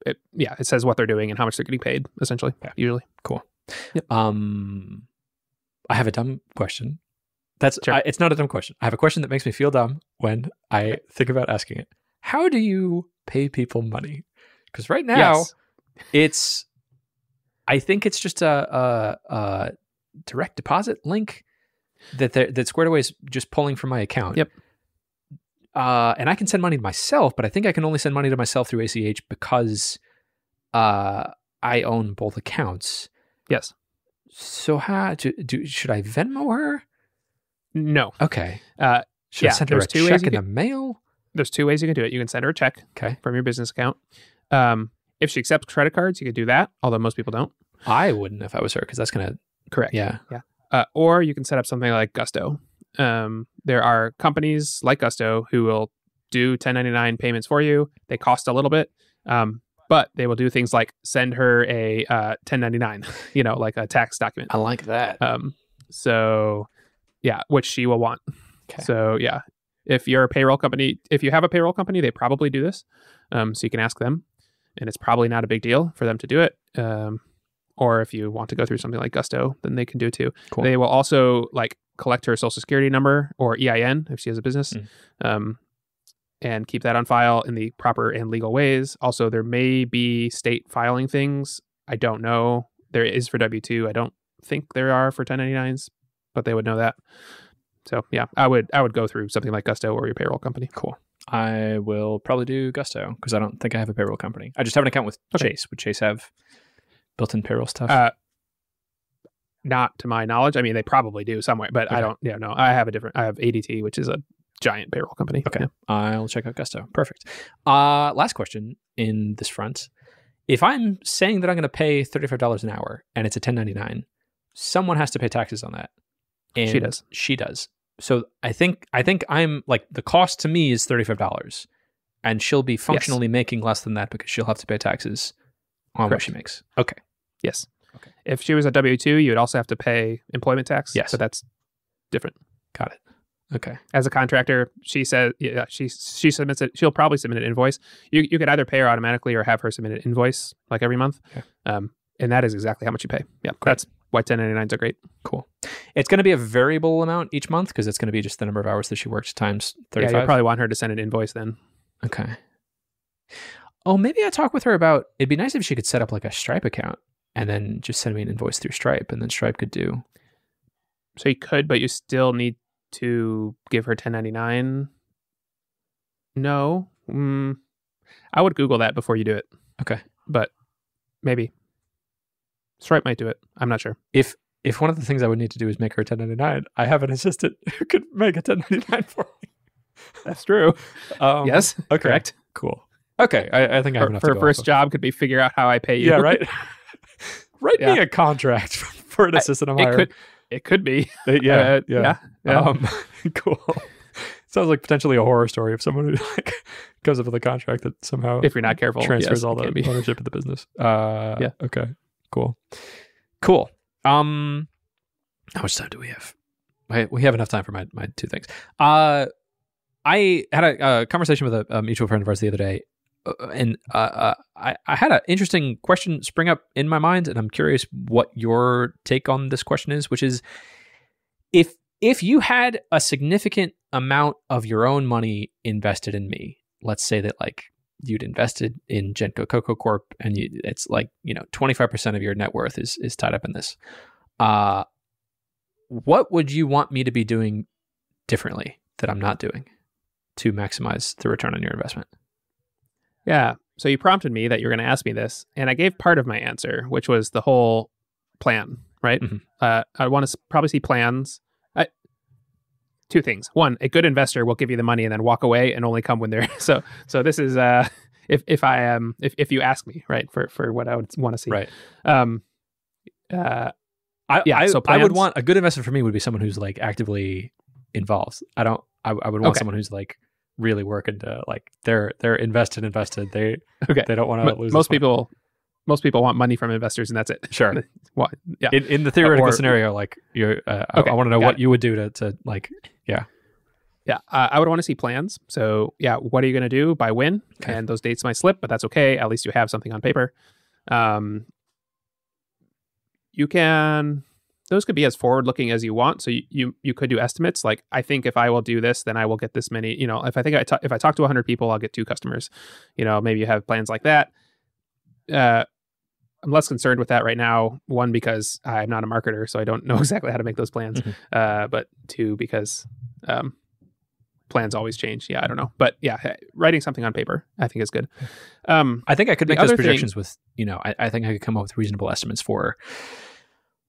it, yeah, it says what they're doing and how much they're getting paid. Essentially, yeah. usually. Cool. Yep. Um, I have a dumb question. That's sure. I, it's not a dumb question. I have a question that makes me feel dumb when I think about asking it. How do you pay people money? Because right now Yes. it's, I think it's just a, a, a direct deposit link that that Squared Away is just pulling from my account. Yep. Uh, and I can send money to myself, but I think I can only send money to myself through ACH because uh, I own both accounts. Yes. So how do, do should I Venmo her? No. Okay. Uh, Should I send her a there's two ways check in the mail? There's two ways you can do it. You can send her a check Okay. from your business account. Um, if she accepts credit cards, you could do that, although most people don't. I wouldn't if I was her because that's gonna. Correct. Yeah. Uh, or you can set up something like Gusto. Um, there are companies like Gusto who will do 1099 payments for you. They cost a little bit, um, but they will do things like send her a uh, 1099, you know, like a tax document. I like that. Um, so, yeah, which she will want. Okay. So, yeah, if you're a payroll company, if you have a payroll company, they probably do this. Um, so you can ask them, and it's probably not a big deal for them to do it. Um, or if you want to go through something like Gusto, then they can do it too. Cool. They will also like collect her social security number or EIN if she has a business, Mm. um, and keep that on file in the proper and legal ways. Also, there may be state filing things. I don't know. There is for W two. I don't think there are for 1099s, but they would know that. So yeah, I would I would go through something like Gusto or your payroll company. Cool. I will probably do Gusto because I don't think I have a payroll company. I just have an account with Okay. Chase. Would Chase have built-in payroll stuff? Uh, not to my knowledge. I mean, they probably do somewhere, but I don't. Yeah, no, I have a different. I have ADP, which is a giant payroll company. Okay. Yeah. I'll check out Gusto. Perfect. Uh, last question in this front. If I'm saying that I'm going to pay $35 an hour and it's a 1099, someone has to pay taxes on that. And She does. She does. So I think I think I'm like the cost to me is $35 and she'll be functionally making less than that because she'll have to pay taxes on what she makes. Okay. Yes. Okay. If she was a W two, you would also have to pay employment tax. Yes. but that's different. Got it. Okay. As a contractor, she says, yeah, she she submits it. She'll probably submit an invoice. You you could either pay her automatically or have her submit an invoice like every month. Okay. Um, and that is exactly how much you pay. Yeah, Great. that's why 1099s are great. Cool. It's going to be a variable amount each month because it's going to be just the number of hours that she works times 35. Yeah, you probably want her to send an invoice then. Okay. Oh, maybe I talk with her about it'd be nice if she could set up like a Stripe account and then just send me an invoice through Stripe and then Stripe could do. So you could, but you still need to give her 1099. No, mm, I would Google that before you do it. Okay. but maybe Stripe might do it. I'm not sure. If if one of the things I would need to do is make her a 1099, I have an assistant who could make a 1099 for me. That's true. Um, yes, Okay. correct. Cool. Okay. I, I think I have Her, enough her to go first off job could be figure out how I pay you. Yeah. Right. Write me a contract for an assistant I'm It could. It could be. Yeah, Uh, yeah. yeah. yeah. Um, cool. Sounds like potentially a horror story of someone who like comes up with a contract that somehow if you're not careful, transfers yes, all the ownership of the business. Uh, Yeah. Okay. Cool. Cool. Um, how much time do we have? We have enough time for my my two things. Uh, I had a, a conversation with a, a mutual friend of ours the other day, uh, and uh, uh, I I had an interesting question spring up in my mind, and I'm curious what your take on this question is, which is if if you had a significant amount of your own money invested in me, let's say that like you'd invested in Genco Coco Corp and you, it's like, you know, 25% of your net worth is is tied up in this. Uh what would you want me to be doing differently that I'm not doing to maximize the return on your investment? Yeah. So you prompted me that you were going to ask me this, and I gave part of my answer, which was the whole plan, right? Mhm. Uh, I want to probably see plans. Two things. One, a good investor will give you the money and then walk away and only come when they're so. So this is uh, if if I am if if you ask me right for for what I would want to see. Right. Um. Uh. I, Yeah, I, so I would want a good investor for me would be someone who's like actively involved. I don't. I, I would want Okay. someone who's like really working to like they're they're invested invested. They Okay. they don't want to Mo- lose. most people, most people want money from investors, and that's it. sure. Why? Yeah. In, in the theoretical Or- scenario, like you're, uh, I- Okay, I, want to know what it. you would do to to like. Yeah, Yeah, uh, I would want to see plans. So, yeah, what are you going to do by when? Okay. And those dates might slip, but that's okay. At least you have something on paper. Um, you can those could be as forward looking as you want. So you, you you could do estimates like I think if I will do this, then I will get this many. You know, if I think I if I talk to 100 people, I'll get two customers. You know, maybe you have plans like that. Uh, I'm less concerned with that right now. One because I'm not a marketer, so I don't know exactly how to make those plans. Mhm. Uh, but two because um, plans always change. Yeah, I don't know, but yeah, writing something on paper I think is good. Um, I think I could make those other thing- projections with, you know, I, I think I could come up with reasonable estimates for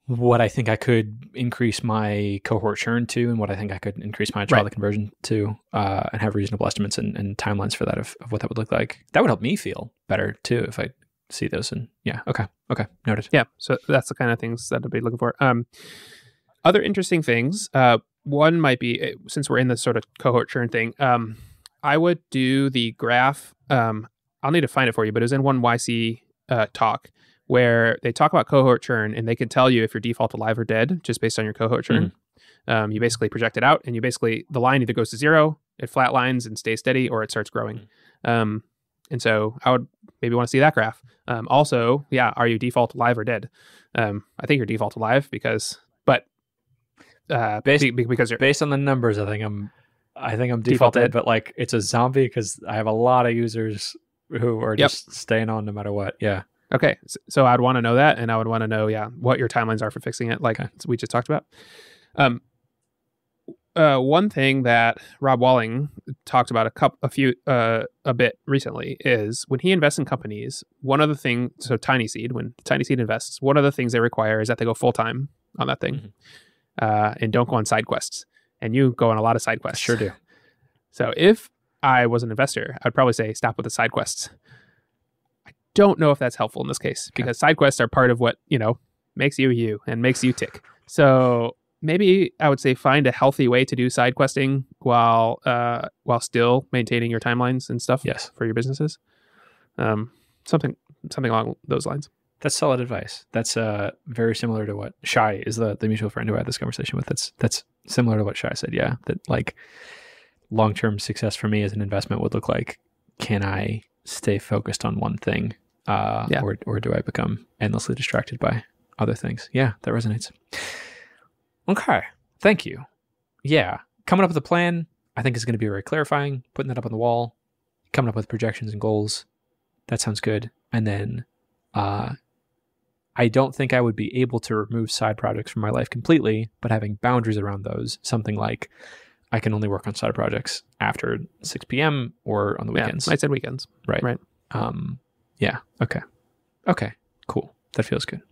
what I think I could increase my cohort churn to and what I think I could increase my trial Right. conversion to uh, and have reasonable estimates and, and timelines for that of, of what that would look like. That would help me feel better too if I see those and yeah, okay. Okay. Noted. Yeah, so that's the kind of things that I'd be looking for. Um, other interesting things. Uh, one might be eh, since we're in this sort of cohort churn thing. Um, I would do the graph. Um, I'll need to find it for you, but it was in one YC uh, talk where they talk about cohort churn and they can tell you if your default alive or dead just based on your cohort churn. Um, you basically project it out, and you basically the line either goes to zero, it flatlines and stays steady, or it starts growing. Um, and so I would maybe want to see that graph. Um, also, yeah, are you default alive or dead? Um, I think you're default alive because, but uh, Based- be- be- because you're Based on the numbers, I think I'm I think I'm Default defaulted, dead. but like it's a zombie because I have a lot of users who are Yep. just staying on no matter what. Yeah. okay. s- So I'd want to know that, and I would want to know, yeah, what your timelines are for fixing it, like Okay. we just talked about. Um, uh, one thing that Rob Walling talked about a couple, a few, uh, a bit recently is when he invests in companies. One of the things, so TinySeed, when TinySeed invests, one of the things they require is that they go full time on that thing, Mhm. uh, and don't go on side quests. And you go on a lot of side quests. Sure do. So if I was an investor, I'd probably say stop with the side quests. I don't know if that's helpful in this case Okay. because side quests are part of what, you know, makes you you and makes you tick. So maybe I would say find a healthy way to do side questing while uh while still maintaining your timelines and stuff Yes. for your businesses. Um something something along those lines. That's solid advice. That's uh very similar to what Shy is the the mutual friend who I had this conversation with. That's that's similar to what Shy said. Yeah, that like long term success for me as an investment would look like. Can I stay focused on one thing, uh, Yeah. or or do I become endlessly distracted by other things? Yeah, that resonates. Okay, thank you. Yeah, coming up with a plan, I think is going to be very clarifying. Putting that up on the wall, coming up with projections and goals. That sounds good. And then uh, I don't think I would be able to remove side projects from my life completely, but having boundaries around those, something like I can only work on side projects after 6 p.m. or on the weekends. Yeah, I said weekends. right. right. Um, yeah. Okay. Okay. Cool. That feels good.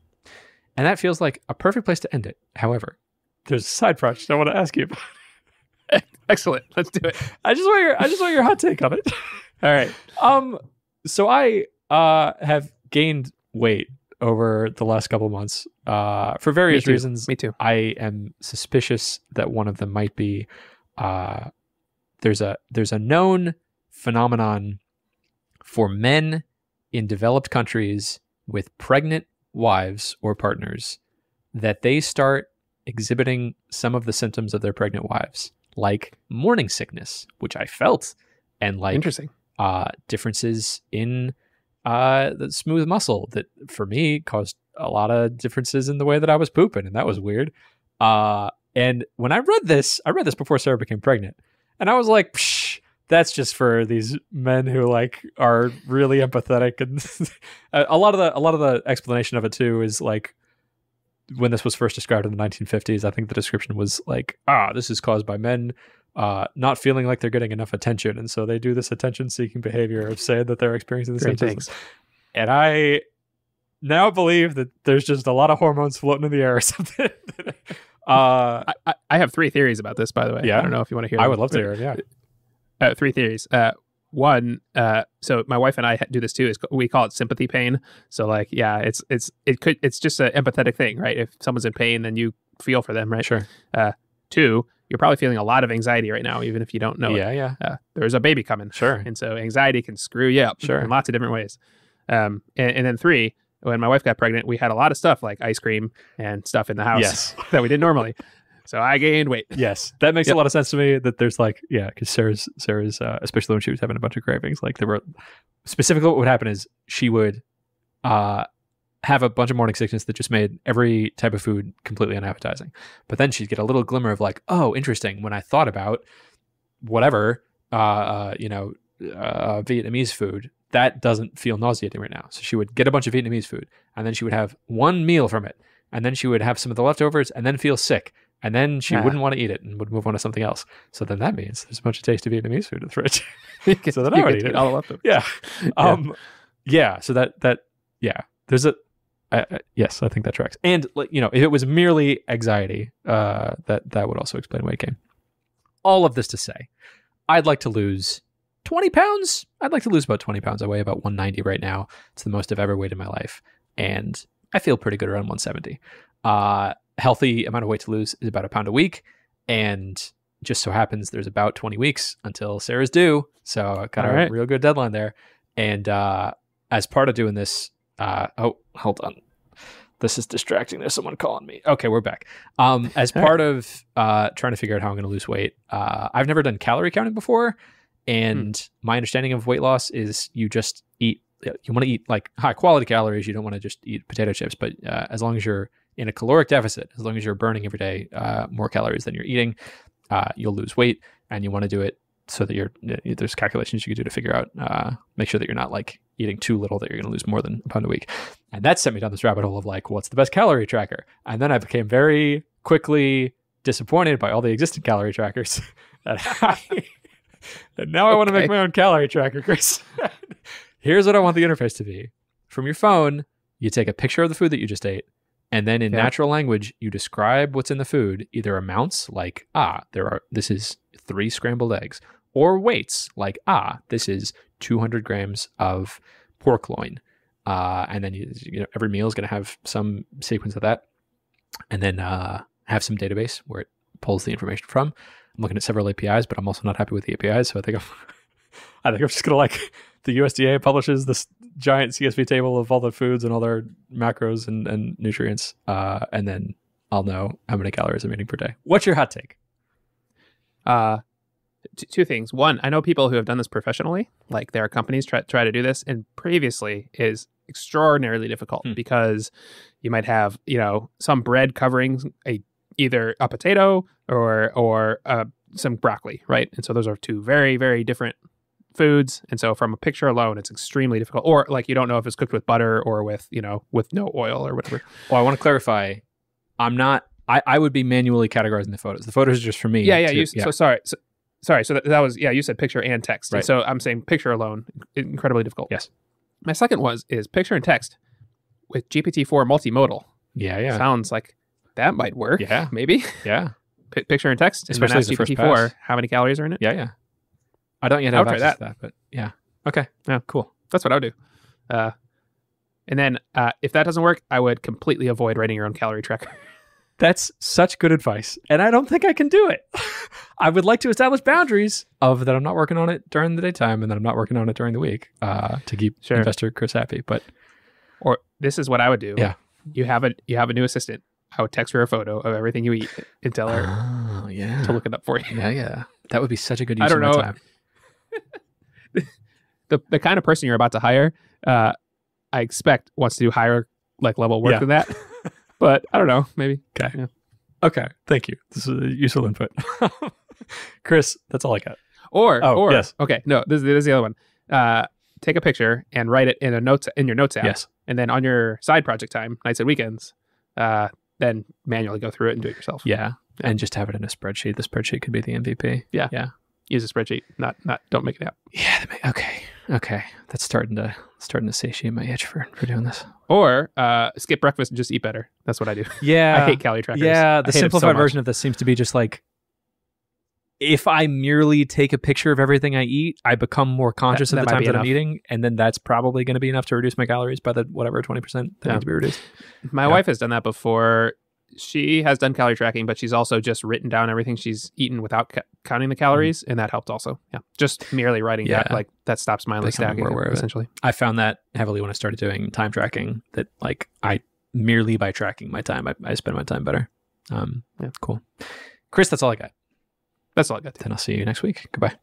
And that feels like a perfect place to end it. However, there's a side project I want to ask you about. Excellent. Let's do it. I just want your I just want your hot take on it. All right. Um, so I uh have gained weight over the last couple months uh for various too. reasons. Me too. I am suspicious that one of them might be uh there's a there's a known phenomenon for men in developed countries with pregnant wives or partners that they start exhibiting some of the symptoms of their pregnant wives like morning sickness which I felt and like Interesting. uh, differences in uh, the smooth muscle that for me caused a lot of differences in the way that I was pooping, and that was weird. Uh, and when I read this, I read this before Sarah became pregnant, and I was like, Psh, "That's just for these men who like are really empathetic." And a a lot of the a lot of the explanation of it too is like when this was first described in the 1950s. I think the description was like, "Ah, this is caused by men." uh, not feeling like they're getting enough attention, and so they do this attention-seeking behavior of saying that they're experiencing the same Great things. things. And I now believe that there's just a lot of hormones floating in the air or something. uh, I, I, I have three theories about this, by the way. Yeah? I don't know if you want to hear. I them. would love to hear it. Yeah, uh, three theories. One, uh, so my wife and I do this too. Is we call it sympathy pain. So like, yeah, it's it's it could it's just an empathetic thing, right? If someone's in pain, then you feel for them, right? sure. uh Two, you're probably feeling a lot of anxiety right now, even if you don't know yeah, yeah, it. Uh, there's a baby coming, sure. and so anxiety can screw you up Sure. in lots of different ways. Um, and, and then three, when my wife got pregnant, we had a lot of stuff like ice cream and stuff in the house Yes, that we did normally. So I gained weight. yes, that makes Yep. a lot of sense to me. That there's like, yeah, because Sarah's Sarah's, uh, especially when she was having a bunch of cravings, like there were specifically what would happen is she would uh have a bunch of morning sickness that just made every type of food completely unappetizing. But then she'd get a little glimmer of like, oh, interesting. When I thought about whatever, uh, uh you know, uh, Vietnamese food, that doesn't feel nauseating right now. So she would get a bunch of Vietnamese food, and then she would have one meal from it, and then she would have some of the leftovers, and then feel sick, and then she Ah. wouldn't want to eat it and would move on to something else. So then that means there's a bunch of tasty Vietnamese food in the fridge. so then I would eat it. all the leftovers. Yeah. Um. Yeah. So that that yeah. There's a. I I- yes, I think that tracks. And like you know, if it was merely anxiety, uh, that that would also explain weight gain. All of this to say, I'd like to lose twenty pounds. I'd like to lose about twenty pounds. I weigh about one ninety right now. It's the most I've ever weighed in my life, and I feel pretty good around one seventy. Uh, healthy amount of weight to lose is about a pound a week, and just so happens there's about 20 weeks until Sarah's due. So I got All a right. real good deadline there. And uh, as part of doing this, uh, oh, hold on. This is distracting. There's someone calling me. Okay, we're back. Um, as part of uh, trying to figure out how I'm going to lose weight, uh, I've never done calorie counting before. And Hmm. my understanding of weight loss is you just eat, you want to eat like high quality calories. You don't want to just eat potato chips. But uh, as long as you're in a caloric deficit, as long as you're burning every day uh, more calories than you're eating, uh, you'll lose weight. And you want to do it so that you're there's calculations you can do to figure out uh, make sure that you're not like eating too little that you're going to lose more than a pound a week. And that sent me down this rabbit hole of like what's the best calorie tracker? And then i became very quickly disappointed by all the existing calorie trackers that I, and now i want to make my own calorie tracker chris. Here's what i want the interface to be. From your phone you take a picture of the food that you just ate and then in Yeah. natural language you describe what's in the food either amounts like ah there are this is three scrambled eggs or weights like ah this is 200 grams of pork loin. Uh, and then you, you know every meal is going to have some sequence of that. And then uh, have some database where it pulls the information from. I'm looking at several apis but i'm also not happy with the apis so i think i'm i think i'm just going to like the usda publishes this giant csv table of all the foods and all their macros and, and nutrients uh, and then i'll know how many calories i'm eating per day what's your hot take Uh, t- two things. One, I know people who have done this professionally. Like there are companies try try to do this, and previously is extraordinarily difficult Hmm. because you might have you know some bread covering a either a potato or or uh, some broccoli, right? And so those are two very very different foods. And so from a picture alone, it's extremely difficult. Or like you don't know if it's cooked with butter or with you know with no oil or whatever. Well, I want to clarify. I'm not. I, I would be manually categorizing the photos. The photos are just for me. Yeah, yeah. to- You, So sorry. So, sorry. So that, that was yeah. You said picture and text. And so I'm saying picture alone, incredibly difficult. Yes. My second was is picture and text with GPT-4 multimodal. yeah, yeah, Sounds like that might work. Yeah. Maybe yeah, P- picture and text. and then Especially ask first GPT-4 pass. how many calories are in it. yeah, yeah. I don't yet have access to that, but yeah. Okay. Yeah. Cool. That's what I would do. Uh, and then uh, if that doesn't work, I would completely avoid writing your own calorie tracker. That's such good advice, and I don't think I can do it. I would like to establish boundaries of that I'm not working on it during the daytime and that I'm not working on it during the week uh, to keep Sure. investor Chris happy. But or this is what I would do. Yeah. You have a you have a new assistant. I would text her a photo of everything you eat and tell her oh yeah, to look it up for you. yeah, yeah. That would be such a good I use don't of my know. the the kind of person you're about to hire, uh, I expect wants to do higher like level work Yeah. than that. but I don't know, maybe. Okay. Yeah. Okay. Thank you. This is useful input. Chris, that's all I got. Or Oh, or yes. okay, no, this, this is the other one. Uh, take a picture and write it in a notes in your notes app, Yes. and then on your side project time, nights and weekends, uh, then manually go through it and do it yourself. Yeah. And just have it in a spreadsheet. The spreadsheet could be the MVP. Yeah. Yeah. Use a spreadsheet, not not don't make an app. Yeah. Okay. Okay. That's starting to starting to satiate my itch for for doing this. Or uh, skip breakfast and just eat better. That's what I do. Yeah. I hate calorie trackers. Yeah. The 'em so simplified version of this seems to be just like if I merely take a picture of everything I eat, I become more conscious that of the times that I'm eating, and then that's probably going to be enough to reduce my calories by the whatever twenty percent that Yeah. needs to be reduced. My Yeah. wife has done that before. She has done calorie tracking, but she's also just written down everything she's eaten without ca- counting the calories, and that helped also. Yeah, just merely writing that like that stops mindless stacking essentially. I found that heavily when I started doing time tracking. That like I merely by tracking my time, I, I spend my time better. Um, Yeah. cool. Chris, that's all I got. That's all I got. Then I'll see you next week. Goodbye.